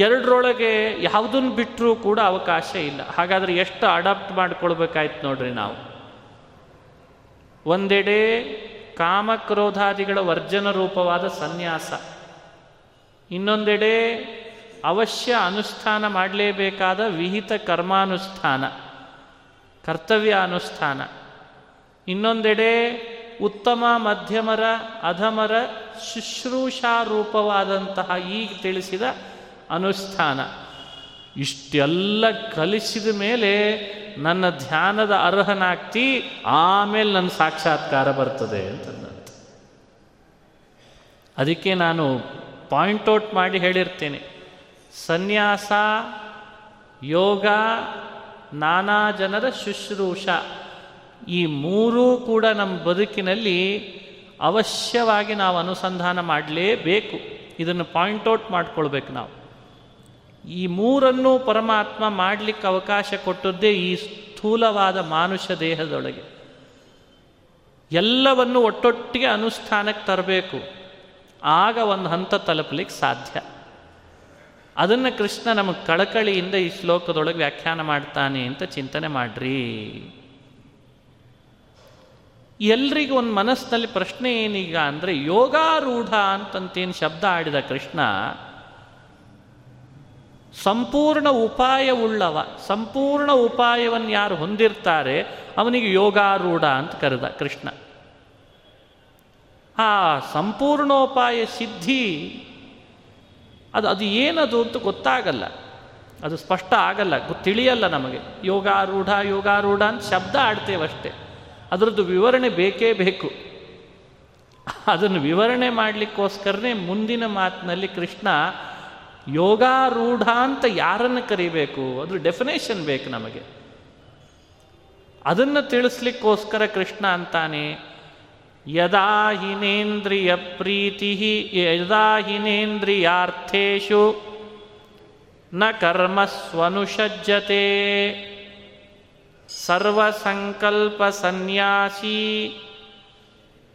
ಎರಡರೊಳಗೆ ಯಾವುದನ್ನು ಬಿಟ್ಟರೂ ಕೂಡ ಅವಕಾಶ ಇಲ್ಲ. ಹಾಗಾದರೆ ಎಷ್ಟು ಅಡಾಪ್ಟ್ ಮಾಡ್ಕೊಳ್ಬೇಕಾಯ್ತು ನೋಡ್ರಿ ನಾವು. ಒಂದೆಡೆ ಕಾಮಕ್ರೋಧಾದಿಗಳ ವರ್ಜನ ರೂಪವಾದ ಸನ್ಯಾಸ. ಇನ್ನೊಂದೆಡೆ ಅವಶ್ಯ ಅನುಷ್ಠಾನ ಮಾಡಲೇಬೇಕಾದ ವಿಹಿತ ಕರ್ಮಾನುಷ್ಠಾನ, ಕರ್ತವ್ಯ ಅನುಷ್ಠಾನ. ಇನ್ನೊಂದೆಡೆ ಉತ್ತಮ, ಮಧ್ಯಮರ, ಅಧಮರ ಶುಶ್ರೂಷಾರೂಪವಾದಂತಹ ಈಗ ತಿಳಿಸಿದ ಅನುಷ್ಠಾನ. ಇಷ್ಟೆಲ್ಲ ಕಲಿಸಿದ ಮೇಲೆ ನನ್ನ ಧ್ಯಾನದ ಅರ್ಹನಾಗ್ತಿ ಆಮೇಲೆ ನನ್ನ ಸಾಕ್ಷಾತ್ಕಾರ ಬರ್ತದೆ ಅಂತಂದಂತ ಅದಕ್ಕೆ ನಾನು ಪಾಯಿಂಟ್ ಔಟ್ ಮಾಡಿ ಹೇಳಿರ್ತೇನೆ. ಸನ್ಯಾಸ, ಯೋಗ, ನಾನಾ ಜನರ ಶುಶ್ರೂಷ ಈ ಮೂರೂ ಕೂಡ ನಮ್ಮ ಬದುಕಿನಲ್ಲಿ ಅವಶ್ಯವಾಗಿ ನಾವು ಅನುಸಂಧಾನ ಮಾಡಲೇಬೇಕು. ಇದನ್ನು ಪಾಯಿಂಟ್ ಔಟ್ ಮಾಡ್ಕೊಳ್ಬೇಕು ನಾವು. ಈ ಮೂರನ್ನೂ ಪರಮಾತ್ಮ ಮಾಡಲಿಕ್ಕೆ ಅವಕಾಶ ಕೊಟ್ಟದ್ದೇ ಈ ಸ್ಥೂಲವಾದ ಮಾನುಷ ದೇಹದೊಳಗೆ. ಎಲ್ಲವನ್ನು ಒಟ್ಟೊಟ್ಟಿಗೆ ಅನುಷ್ಠಾನಕ್ಕೆ ತರಬೇಕು. ಆಗ ಒಂದು ಹಂತ ತಲುಪಲಿಕ್ಕೆ ಸಾಧ್ಯ. ಅದನ್ನು ಕೃಷ್ಣ ನಮಗೆ ಕಳಕಳಿಯಿಂದ ಈ ಶ್ಲೋಕದೊಳಗೆ ವ್ಯಾಖ್ಯಾನ ಮಾಡ್ತಾನೆ ಅಂತ ಚಿಂತನೆ ಮಾಡ್ರಿ. ಎಲ್ರಿಗೂ ಒಂದು ಮನಸ್ಸಿನಲ್ಲಿ ಪ್ರಶ್ನೆ ಏನೀಗ ಅಂದರೆ ಯೋಗಾರೂಢ ಅಂತಂತೇನು ಶಬ್ದ ಆಡಿದ ಕೃಷ್ಣ ಸಂಪೂರ್ಣ ಉಪಾಯವುಳ್ಳವ, ಸಂಪೂರ್ಣ ಉಪಾಯವನ್ನು ಯಾರು ಹೊಂದಿರ್ತಾರೆ, ಅವನಿಗೆ ಯೋಗಾರೂಢ ಅಂತ ಕರೆದ ಕೃಷ್ಣ. ಆ ಸಂಪೂರ್ಣೋಪಾಯ ಸಿದ್ಧಿ, ಅದು ಅದು ಏನದು ಅಂತ ಗೊತ್ತಾಗಲ್ಲ. ಅದು ಸ್ಪಷ್ಟ ಆಗಲ್ಲ, ತಿಳಿಯಲ್ಲ ನಮಗೆ. ಯೋಗಾರೂಢ ಯೋಗಾರೂಢ ಅಂತ ಶಬ್ದ ಆಡ್ತೇವಷ್ಟೇ ಅದರದ್ದು ವಿವರಣೆ ಬೇಕೇ ಬೇಕು. ಅದನ್ನು ವಿವರಣೆ ಮಾಡಲಿಕ್ಕೋಸ್ಕರನೇ ಮುಂದಿನ ಮಾತಿನಲ್ಲಿ ಕೃಷ್ಣ ಯೋಗಾರೂಢ ಅಂತ ಯಾರನ್ನು ಕರಿಬೇಕು? ಅದ್ರ ಡೆಫಿನೇಷನ್ ಬೇಕು ನಮಗೆ. ಅದನ್ನು ತಿಳಿಸ್ಲಿಕ್ಕೋಸ್ಕರ ಕೃಷ್ಣ ಅಂತಾನೆ, ಯದಾ ಹಿನೇಂದ್ರಿಯ ಪ್ರೀತಿ, ಯದಾ ಹಿನೇಂದ್ರಿಯಾರ್ಥೇಶು, ನ ಕರ್ಮಸ್ವನುಷಜ್ಜತೆ ಸರ್ವಸಂಕಲ್ಪ ಸನ್ಯಾಸಿ,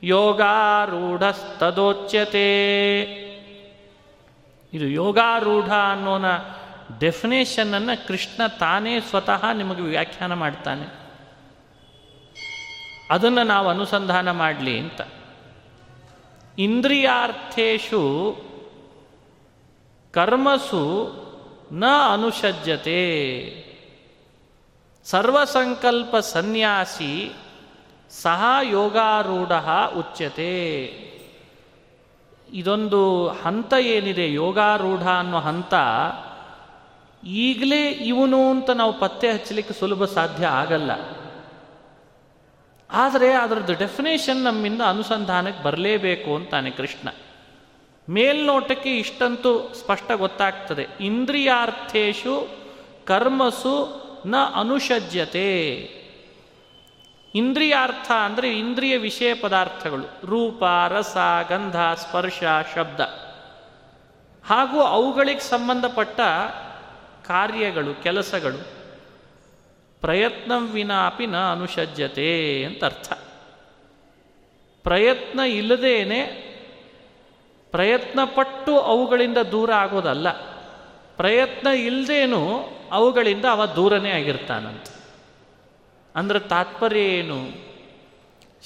ಯೋಗಾರೂಢಸ್ತದೋಚ್ಯತೆ. ಇದು ಯೋಗಾರೂಢ ಅನ್ನೋನ ಡೆಫಿನೇಷನನ್ನು ಕೃಷ್ಣ ತಾನೇ ಸ್ವತಃ ನಿಮಗೆ ವ್ಯಾಖ್ಯಾನ ಮಾಡ್ತಾನೆ. ಅದನ್ನು ನಾವು ಅನುಸಂಧಾನ ಮಾಡಲಿ ಅಂತ. ಇಂದ್ರಿಯಾರ್ಥೇಶು ಕರ್ಮಸು ನ ಅನುಷಜ್ಯತೆ ಸರ್ವಸಂಕಲ್ಪ ಸನ್ಯಾಸಿ ಸಹ ಯೋಗಾರೂಢ ಉಚ್ಯತೆ. ಇದೊಂದು ಹಂತ ಏನಿದೆ, ಯೋಗಾರೂಢ ಅನ್ನೋ ಹಂತ, ಈಗಲೇ ಇವನು ಅಂತ ನಾವು ಪತ್ತೆ ಹಚ್ಚಲಿಕ್ಕೆ ಸುಲಭ ಸಾಧ್ಯ ಆಗಲ್ಲ. ಆದರೆ ಅದರದ್ದು ಡೆಫಿನೇಷನ್ ನಮ್ಮಿಂದ ಅನುಸಂಧಾನಕ್ಕೆ ಬರಲೇಬೇಕು ಅಂತಾನೆ ಕೃಷ್ಣ. ಮೇಲ್ನೋಟಕ್ಕೆ ಇಷ್ಟಂತೂ ಸ್ಪಷ್ಟ ಗೊತ್ತಾಗ್ತದೆ. ಇಂದ್ರಿಯಾರ್ಥೇಶು ಕರ್ಮಸು ನ ಅನುಷಜ್ಯತೆ. ಇಂದ್ರಿಯಾರ್ಥ ಅಂದರೆ ಇಂದ್ರಿಯ ವಿಷಯ ಪದಾರ್ಥಗಳು. ರೂಪ, ರಸ, ಗಂಧ, ಸ್ಪರ್ಶ, ಶಬ್ದ. ಹಾಗೂ ಅವುಗಳಿಗೆ ಸಂಬಂಧಪಟ್ಟ ಕಾರ್ಯಗಳು, ಕೆಲಸಗಳು, ಪ್ರಯತ್ನ ವಿನಾಪಿನ ನ ಅನುಷಜ್ಯತೆ ಅಂತ ಅರ್ಥ. ಪ್ರಯತ್ನ ಇಲ್ಲದೇನೆ ಪ್ರಯತ್ನಪಟ್ಟು ಅವುಗಳಿಂದ ದೂರ ಆಗೋದಲ್ಲ. ಪ್ರಯತ್ನ ಇಲ್ಲದೇನು ಅವುಗಳಿಂದ ಅವ ದೂರನೇ ಆಗಿರ್ತಾನಂತ. ಅಂದ್ರೆ ತಾತ್ಪರ್ಯ ಏನು?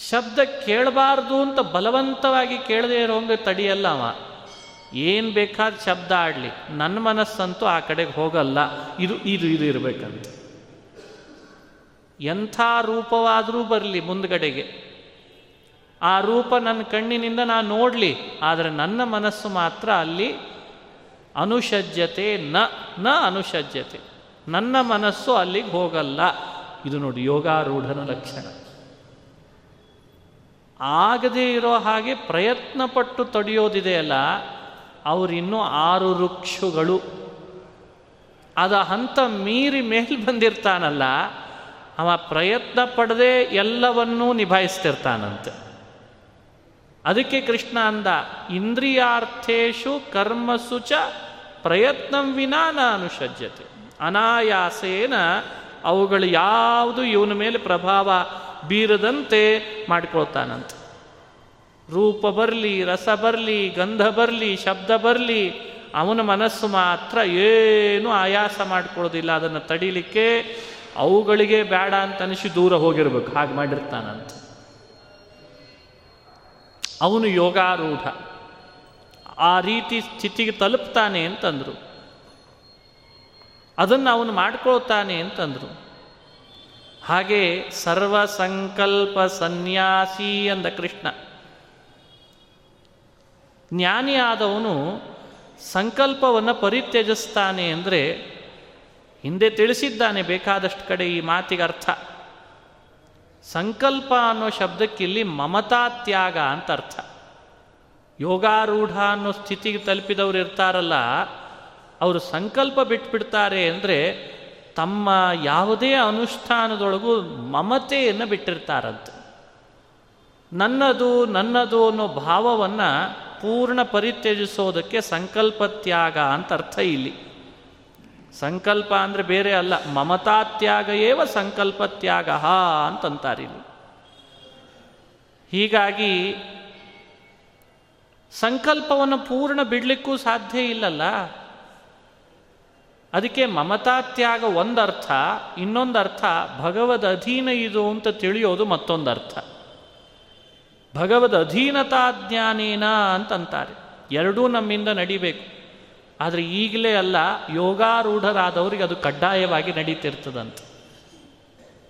ಶಬ್ದ ಕೇಳಬಾರ್ದು ಅಂತ ಬಲವಂತವಾಗಿ ಕೇಳದೇ ಇರೋಂಗೆ ತಡಿಯಲ್ಲ ಅವ. ಏನು ಬೇಕಾದ ಶಬ್ದ ಆಡಲಿ. ನನ್ನ ಮನಸ್ಸಂತೂ ಆ ಕಡೆಗೆ ಹೋಗಲ್ಲ. ಇದು ಇದು ಇದು ಇರಬೇಕಂತ. ಎಂಥ ರೂಪವಾದರೂ ಬರಲಿ ಮುಂದ್ಗಡೆಗೆ. ಆ ರೂಪ ನನ್ನ ಕಣ್ಣಿನಿಂದ ನಾನು ನೋಡಲಿ, ಆದರೆ ನನ್ನ ಮನಸ್ಸು ಮಾತ್ರ ಅಲ್ಲಿ ಅನುಷಜ್ಯತೆ ನ ನ ಅನುಷಜ್ಯತೆ. ನನ್ನ ಮನಸ್ಸು ಅಲ್ಲಿಗೆ ಹೋಗಲ್ಲ. ಇದು ನೋಡಿ ಯೋಗಾರೂಢನ ಲಕ್ಷಣ. ಆಗದೇ ಇರೋ ಹಾಗೆ ಪ್ರಯತ್ನ ಪಟ್ಟು ತಡೆಯೋದಿದೆಯಲ್ಲ ಅವರಿನ್ನೂ ಆರು ವೃಕ್ಷಗಳು ಅದ ಹಂತ ಮೀರಿ ಮೇಲ್ ಬಂದಿರ್ತಾನಲ್ಲ, ಅವ ಪ್ರಯತ್ನ ಪಡದೆ ಎಲ್ಲವನ್ನೂ ನಿಭಾಯಿಸ್ತಿರ್ತಾನಂತೆ. ಅದಕ್ಕೆ ಕೃಷ್ಣ ಅಂದ, ಇಂದ್ರಿಯಾರ್ಥೇಶು ಕರ್ಮಸು ಚ ಪ್ರಯತ್ನ ವಿನಾ ನಾನು ಅನುಷಜ್ಯತೆ ಅನಾಯಾಸೇನ ಅವುಗಳು ಯಾವುದು ಇವನ ಮೇಲೆ ಪ್ರಭಾವ ಬೀರದಂತೆ ಮಾಡ್ಕೊಳ್ತಾನಂತೆ. ರೂಪ ಬರಲಿ, ರಸ ಬರಲಿ, ಗಂಧ ಬರಲಿ, ಶಬ್ದ ಬರಲಿ, ಅವನ ಮನಸ್ಸು ಮಾತ್ರ ಏನು ಆಯಾಸ ಮಾಡಿಕೊಳ್ಳೋದಿಲ್ಲ. ಅದನ್ನು ತಡಿಲಿಕ್ಕೆ ಅವುಗಳಿಗೆ ಬೇಡ ಅಂತ ಅನಿಸಿ ದೂರ ಹೋಗಿರ್ಬೇಕು. ಹಾಗೆ ಮಾಡಿರ್ತಾನಂತ. ಅವನು ಯೋಗಾರೂಢ. ಆ ರೀತಿ ಸ್ಥಿತಿಗೆ ತಲುಪ್ತಾನೆ ಅಂತಂದರು. ಅದನ್ನು ಅವನು ಮಾಡ್ಕೊಳ್ತಾನೆ ಅಂತಂದರು. ಹಾಗೆ ಸರ್ವ ಸಂಕಲ್ಪ ಸನ್ಯಾಸಿ ಅಂದ ಕೃಷ್ಣ. ಜ್ಞಾನಿಯಾದವನು ಸಂಕಲ್ಪವನ್ನು ಪರಿತ್ಯಜಿಸ್ತಾನೆ ಅಂದರೆ ಹಿಂದೆ ತಿಳಿಸಿದ್ದಾನೆ ಬೇಕಾದಷ್ಟು ಕಡೆ ಈ ಮಾತಿಗೆ ಅರ್ಥ. ಸಂಕಲ್ಪ ಅನ್ನೋ ಶಬ್ದಕ್ಕಿಲ್ಲಿ ಮಮತಾ ತ್ಯಾಗ ಅಂತ ಅರ್ಥ. ಯೋಗಾರೂಢ ಅನ್ನೋ ಸ್ಥಿತಿಗೆ ತಲುಪಿದವರು ಇರ್ತಾರಲ್ಲ ಅವರು ಸಂಕಲ್ಪ ಬಿಟ್ಬಿಡ್ತಾರೆ ಅಂದರೆ ತಮ್ಮ ಯಾವುದೇ ಅನುಷ್ಠಾನದೊಳಗೂ ಮಮತೆಯನ್ನು ಬಿಟ್ಟಿರ್ತಾರಂತೆ. ನನ್ನದು ನನ್ನದು ಅನ್ನೋ ಭಾವವನ್ನು ಪೂರ್ಣ ಪರಿತ್ಯಜಿಸೋದಕ್ಕೆ ಸಂಕಲ್ಪ ತ್ಯಾಗ ಅಂತ ಅರ್ಥ ಇಲ್ಲಿ. ಸಂಕಲ್ಪ ಅಂದರೆ ಬೇರೆ ಅಲ್ಲ ಮಮತಾತ್ಯಾಗ ಏವ ಸಂಕಲ್ಪ ತ್ಯಾಗ ಅಂತಂತಾರೆ ಇಲ್ಲಿ. ಹೀಗಾಗಿ ಸಂಕಲ್ಪವನ್ನು ಪೂರ್ಣ ಬಿಡಲಿಕ್ಕೂ ಸಾಧ್ಯ ಇಲ್ಲಲ್ಲ? ಅದಕ್ಕೆ ಮಮತಾತ್ಯಾಗ ಒಂದರ್ಥ, ಇನ್ನೊಂದು ಅರ್ಥ ಭಗವದ್ ಅಧೀನ ಇದು ಅಂತ ತಿಳಿಯೋದು ಮತ್ತೊಂದು ಅರ್ಥ. ಭಗವದ್ ಅಧೀನತಾ ಜ್ಞಾನೇನ ಅಂತಂತಾರೆ. ಎರಡೂ ನಮ್ಮಿಂದ ನಡಿಬೇಕು. ಆದರೆ ಈಗಲೇ ಅಲ್ಲ, ಯೋಗಾರೂಢರಾದವರಿಗೆ ಅದು ಕಡ್ಡಾಯವಾಗಿ ನಡೀತಿರ್ತದಂತೆ.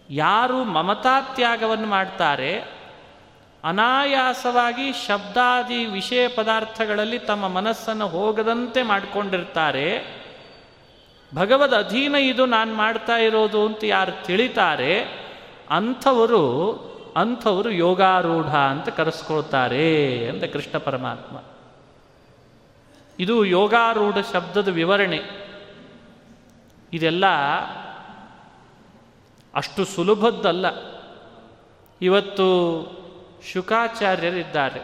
ಯಾರು ಮಮತಾತ್ಯಾಗವನ್ನು ಮಾಡ್ತಾರೆ, ಅನಾಯಾಸವಾಗಿ ಶಬ್ದಾದಿ ವಿಷಯ ಪದಾರ್ಥಗಳಲ್ಲಿ ತಮ್ಮ ಮನಸ್ಸನ್ನು ಹೋಗದಂತೆ ಮಾಡಿಕೊಂಡಿರ್ತಾರೆ ಭಗವದ್ ಅಧೀನ ಇದು ನಾನು ಮಾಡ್ತಾ ಇರೋದು ಅಂತ ಯಾರು ತಿಳಿತಾರೆ, ಅಂಥವರು ಅಂಥವರು ಯೋಗಾರೂಢ ಅಂತ ಕರೆಸ್ಕೊಳ್ತಾರೆ ಅಂತ ಕೃಷ್ಣ ಪರಮಾತ್ಮ. ಇದು ಯೋಗಾರೂಢ ಶಬ್ದದ ವಿವರಣೆ. ಇದೆಲ್ಲ ಅಷ್ಟು ಸುಲಭದ್ದಲ್ಲ. ಇವತ್ತು ಶುಕಾಚಾರ್ಯರಿದ್ದಾರೆ,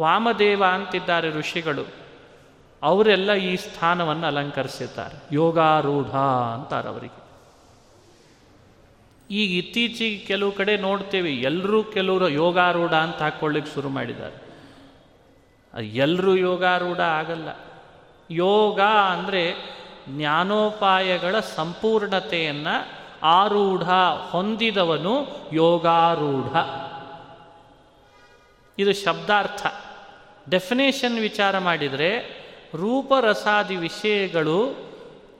ವಾಮದೇವ ಅಂತಿದ್ದಾರೆ ಋಷಿಗಳು. ಅವರೆಲ್ಲ ಈ ಸ್ಥಾನವನ್ನು ಅಲಂಕರಿಸಿದ್ದಾರೆ ಯೋಗಾರೂಢ ಅಂತಾರೆ ಅವರಿಗೆ. ಈಗ ಇತ್ತೀಚೆಗೆ ಕೆಲವು ಕಡೆ ನೋಡ್ತೇವೆ ಎಲ್ಲರೂ ಕೆಲವರು ಯೋಗಾರೂಢ ಅಂತ ಹಾಕ್ಕೊಳ್ಳಿಕ್ಕೆ ಶುರು ಮಾಡಿದ್ದಾರೆ. ಎಲ್ಲರೂ ಯೋಗಾರೂಢ ಆಗಲ್ಲ. ಯೋಗ ಅಂದರೆ ಜ್ಞಾನೋಪಾಯಗಳ ಸಂಪೂರ್ಣತೆಯನ್ನು ಆರೂಢ ಹೊಂದಿದವನು ಯೋಗಾರೂಢ. ಇದು ಶಬ್ದಾರ್ಥ. ಡೆಫಿನೇಷನ್ ವಿಚಾರ ಮಾಡಿದರೆ ರೂಪರಸಾದಿ ವಿಷಯಗಳು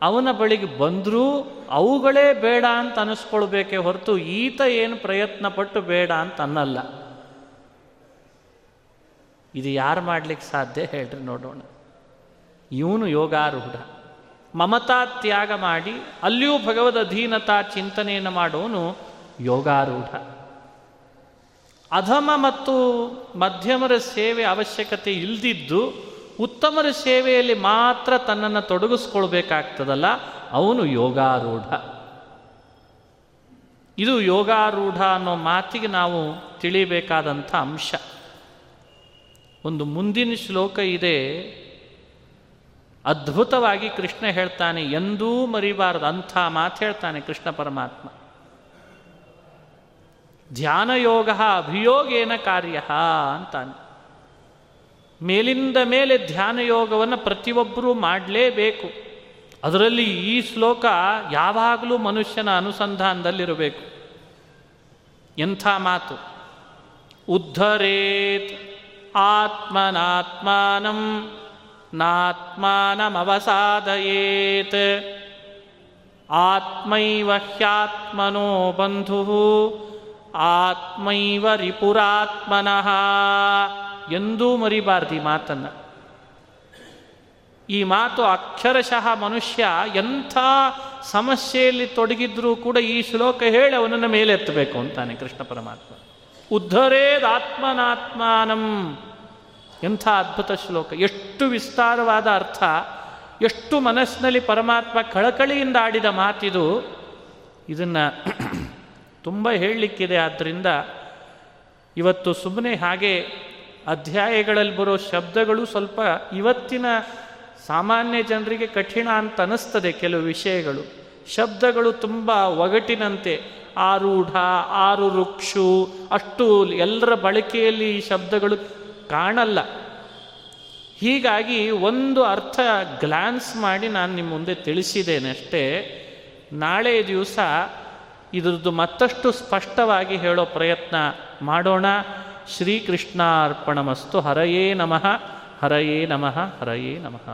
ಅವನ ಬಳಿಗೆ ಬಂದರೂ ಅವುಗಳೇ ಬೇಡ ಅಂತ ಅನಿಸ್ಕೊಳ್ಬೇಕೇ ಹೊರತು ಈತ ಏನು ಪ್ರಯತ್ನ ಪಟ್ಟು ಬೇಡ ಅಂತ ಅನ್ನಲ್ಲ. ಇದು ಯಾರು ಮಾಡ್ಲಿಕ್ಕೆ ಸಾಧ್ಯ ಹೇಳ್ರಿ ನೋಡೋಣ. ಇವನು ಯೋಗಾರೂಢ. ಮಮತಾ ತ್ಯಾಗ ಮಾಡಿ ಅಲ್ಲಿಯೂ ಭಗವದ್ ಅಧೀನತಾ ಚಿಂತನೆಯನ್ನು ಮಾಡೋನು ಯೋಗಾರೂಢ. ಅಧಮ ಮತ್ತು ಮಧ್ಯಮರ ಸೇವೆ ಅವಶ್ಯಕತೆ ಇಲ್ದಿದ್ದು ಉತ್ತಮರ ಸೇವೆಯಲ್ಲಿ ಮಾತ್ರ ತನ್ನನ್ನು ತೊಡಗಿಸ್ಕೊಳ್ಬೇಕಾಗ್ತದಲ್ಲ, ಅವನು ಯೋಗಾರೂಢ. ಇದು ಯೋಗಾರೂಢ ಅನ್ನೋ ಮಾತಿಗೆ ನಾವು ತಿಳಿಬೇಕಾದಂಥ ಅಂಶ. ಒಂದು ಮುಂದಿನ ಶ್ಲೋಕ ಇದೆ, ಅದ್ಭುತವಾಗಿ ಕೃಷ್ಣ ಹೇಳ್ತಾನೆ, ಎಂದೂ ಮರಿಬಾರದು, ಅಂಥ ಮಾತು ಹೇಳ್ತಾನೆ ಕೃಷ್ಣ ಪರಮಾತ್ಮ. ಧ್ಯಾನಯೋಗ ಅಭಿಯೋಗೇನ ಕಾರ್ಯ ಅಂತಾನೆ. ಮೇಲಿಂದ ಮೇಲೆ ಧ್ಯಾನ ಯೋಗವನ್ನು ಪ್ರತಿಯೊಬ್ಬರೂ ಮಾಡಲೇಬೇಕು. ಅದರಲ್ಲಿ ಈ ಶ್ಲೋಕ ಯಾವಾಗಲೂ ಮನುಷ್ಯನ ಅನುಸಂಧಾನದಲ್ಲಿರಬೇಕು. ಎಂಥ ಮಾತು? ಉದ್ಧರೇತ್ ಆತ್ಮನಾತ್ಮಾನಂ ನಾತ್ಮಾನಮವಸಾದಯೇತ್ ಆತ್ಮೈವ ಹ್ಯಾತ್ಮನೋ ಬಂಧು ಆತ್ಮೈವ ರಿಪುರಾತ್ಮನಃ ಎಂದೂ ಮರಿಬಾರ್ದು ಈ ಮಾತನ್ನು. ಈ ಮಾತು ಅಕ್ಷರಶಃ ಮನುಷ್ಯ ಎಂಥ ಸಮಸ್ಯೆಯಲ್ಲಿ ತೊಡಗಿದ್ರೂ ಕೂಡ ಈ ಶ್ಲೋಕ ಹೇಳಿ ಅವನನ್ನು ಮೇಲೆತ್ತಬೇಕು ಅಂತಾನೆ ಕೃಷ್ಣ ಪರಮಾತ್ಮ. ಉದ್ಧರೇದಾತ್ಮನಾತ್ಮಾನಂ ಎಂಥ ಅದ್ಭುತ ಶ್ಲೋಕ. ಎಷ್ಟು ವಿಸ್ತಾರವಾದ ಅರ್ಥ, ಎಷ್ಟು ಮನಸ್ಸಿನಲ್ಲಿ ಪರಮಾತ್ಮ ಕಳಕಳಿಯಿಂದ ಆಡಿದ ಮಾತಿದು. ಇದನ್ನು ತುಂಬ ಹೇಳಲಿಕ್ಕಿದೆ. ಆದ್ದರಿಂದ ಇವತ್ತು ಸುಮ್ಮನೆ ಹಾಗೆ ಅಧ್ಯಾಯಗಳಲ್ಲಿ ಬರೋ ಶಬ್ದಗಳು ಸ್ವಲ್ಪ ಇವತ್ತಿನ ಸಾಮಾನ್ಯ ಜನರಿಗೆ ಕಠಿಣ ಅಂತ ಅನ್ನಿಸ್ತದೆ ಕೆಲವು ವಿಷಯಗಳು. ಶಬ್ದಗಳು ತುಂಬ ಒಗಟಿನಂತೆ. ಆರೂಢ ಆರು ರುಕ್ಷು ಅಷ್ಟು ಎಲ್ಲರ ಬಳಕೆಯಲ್ಲಿ ಈ ಶಬ್ದಗಳು ಕಾಣಲ್ಲ. ಹೀಗಾಗಿ ಒಂದು ಅರ್ಥ ಗ್ಲಾನ್ಸ್ ಮಾಡಿ ನಾನು ನಿಮ್ಮ ಮುಂದೆ ತಿಳಿಸಿದ್ದೇನೆ ಅಷ್ಟೇ. ನಾಳೆ ದಿವಸ ಇದರದ್ದು ಮತ್ತಷ್ಟು ಸ್ಪಷ್ಟವಾಗಿ ಹೇಳೋ ಪ್ರಯತ್ನ ಮಾಡೋಣ. ಶ್ರೀಕೃಷ್ಣಾರ್ಪಣಮಸ್ತು ಹರಯೇ ನಮಃ ಹರಯೇ ನಮಃ ಹರಯೇ ನಮಃ.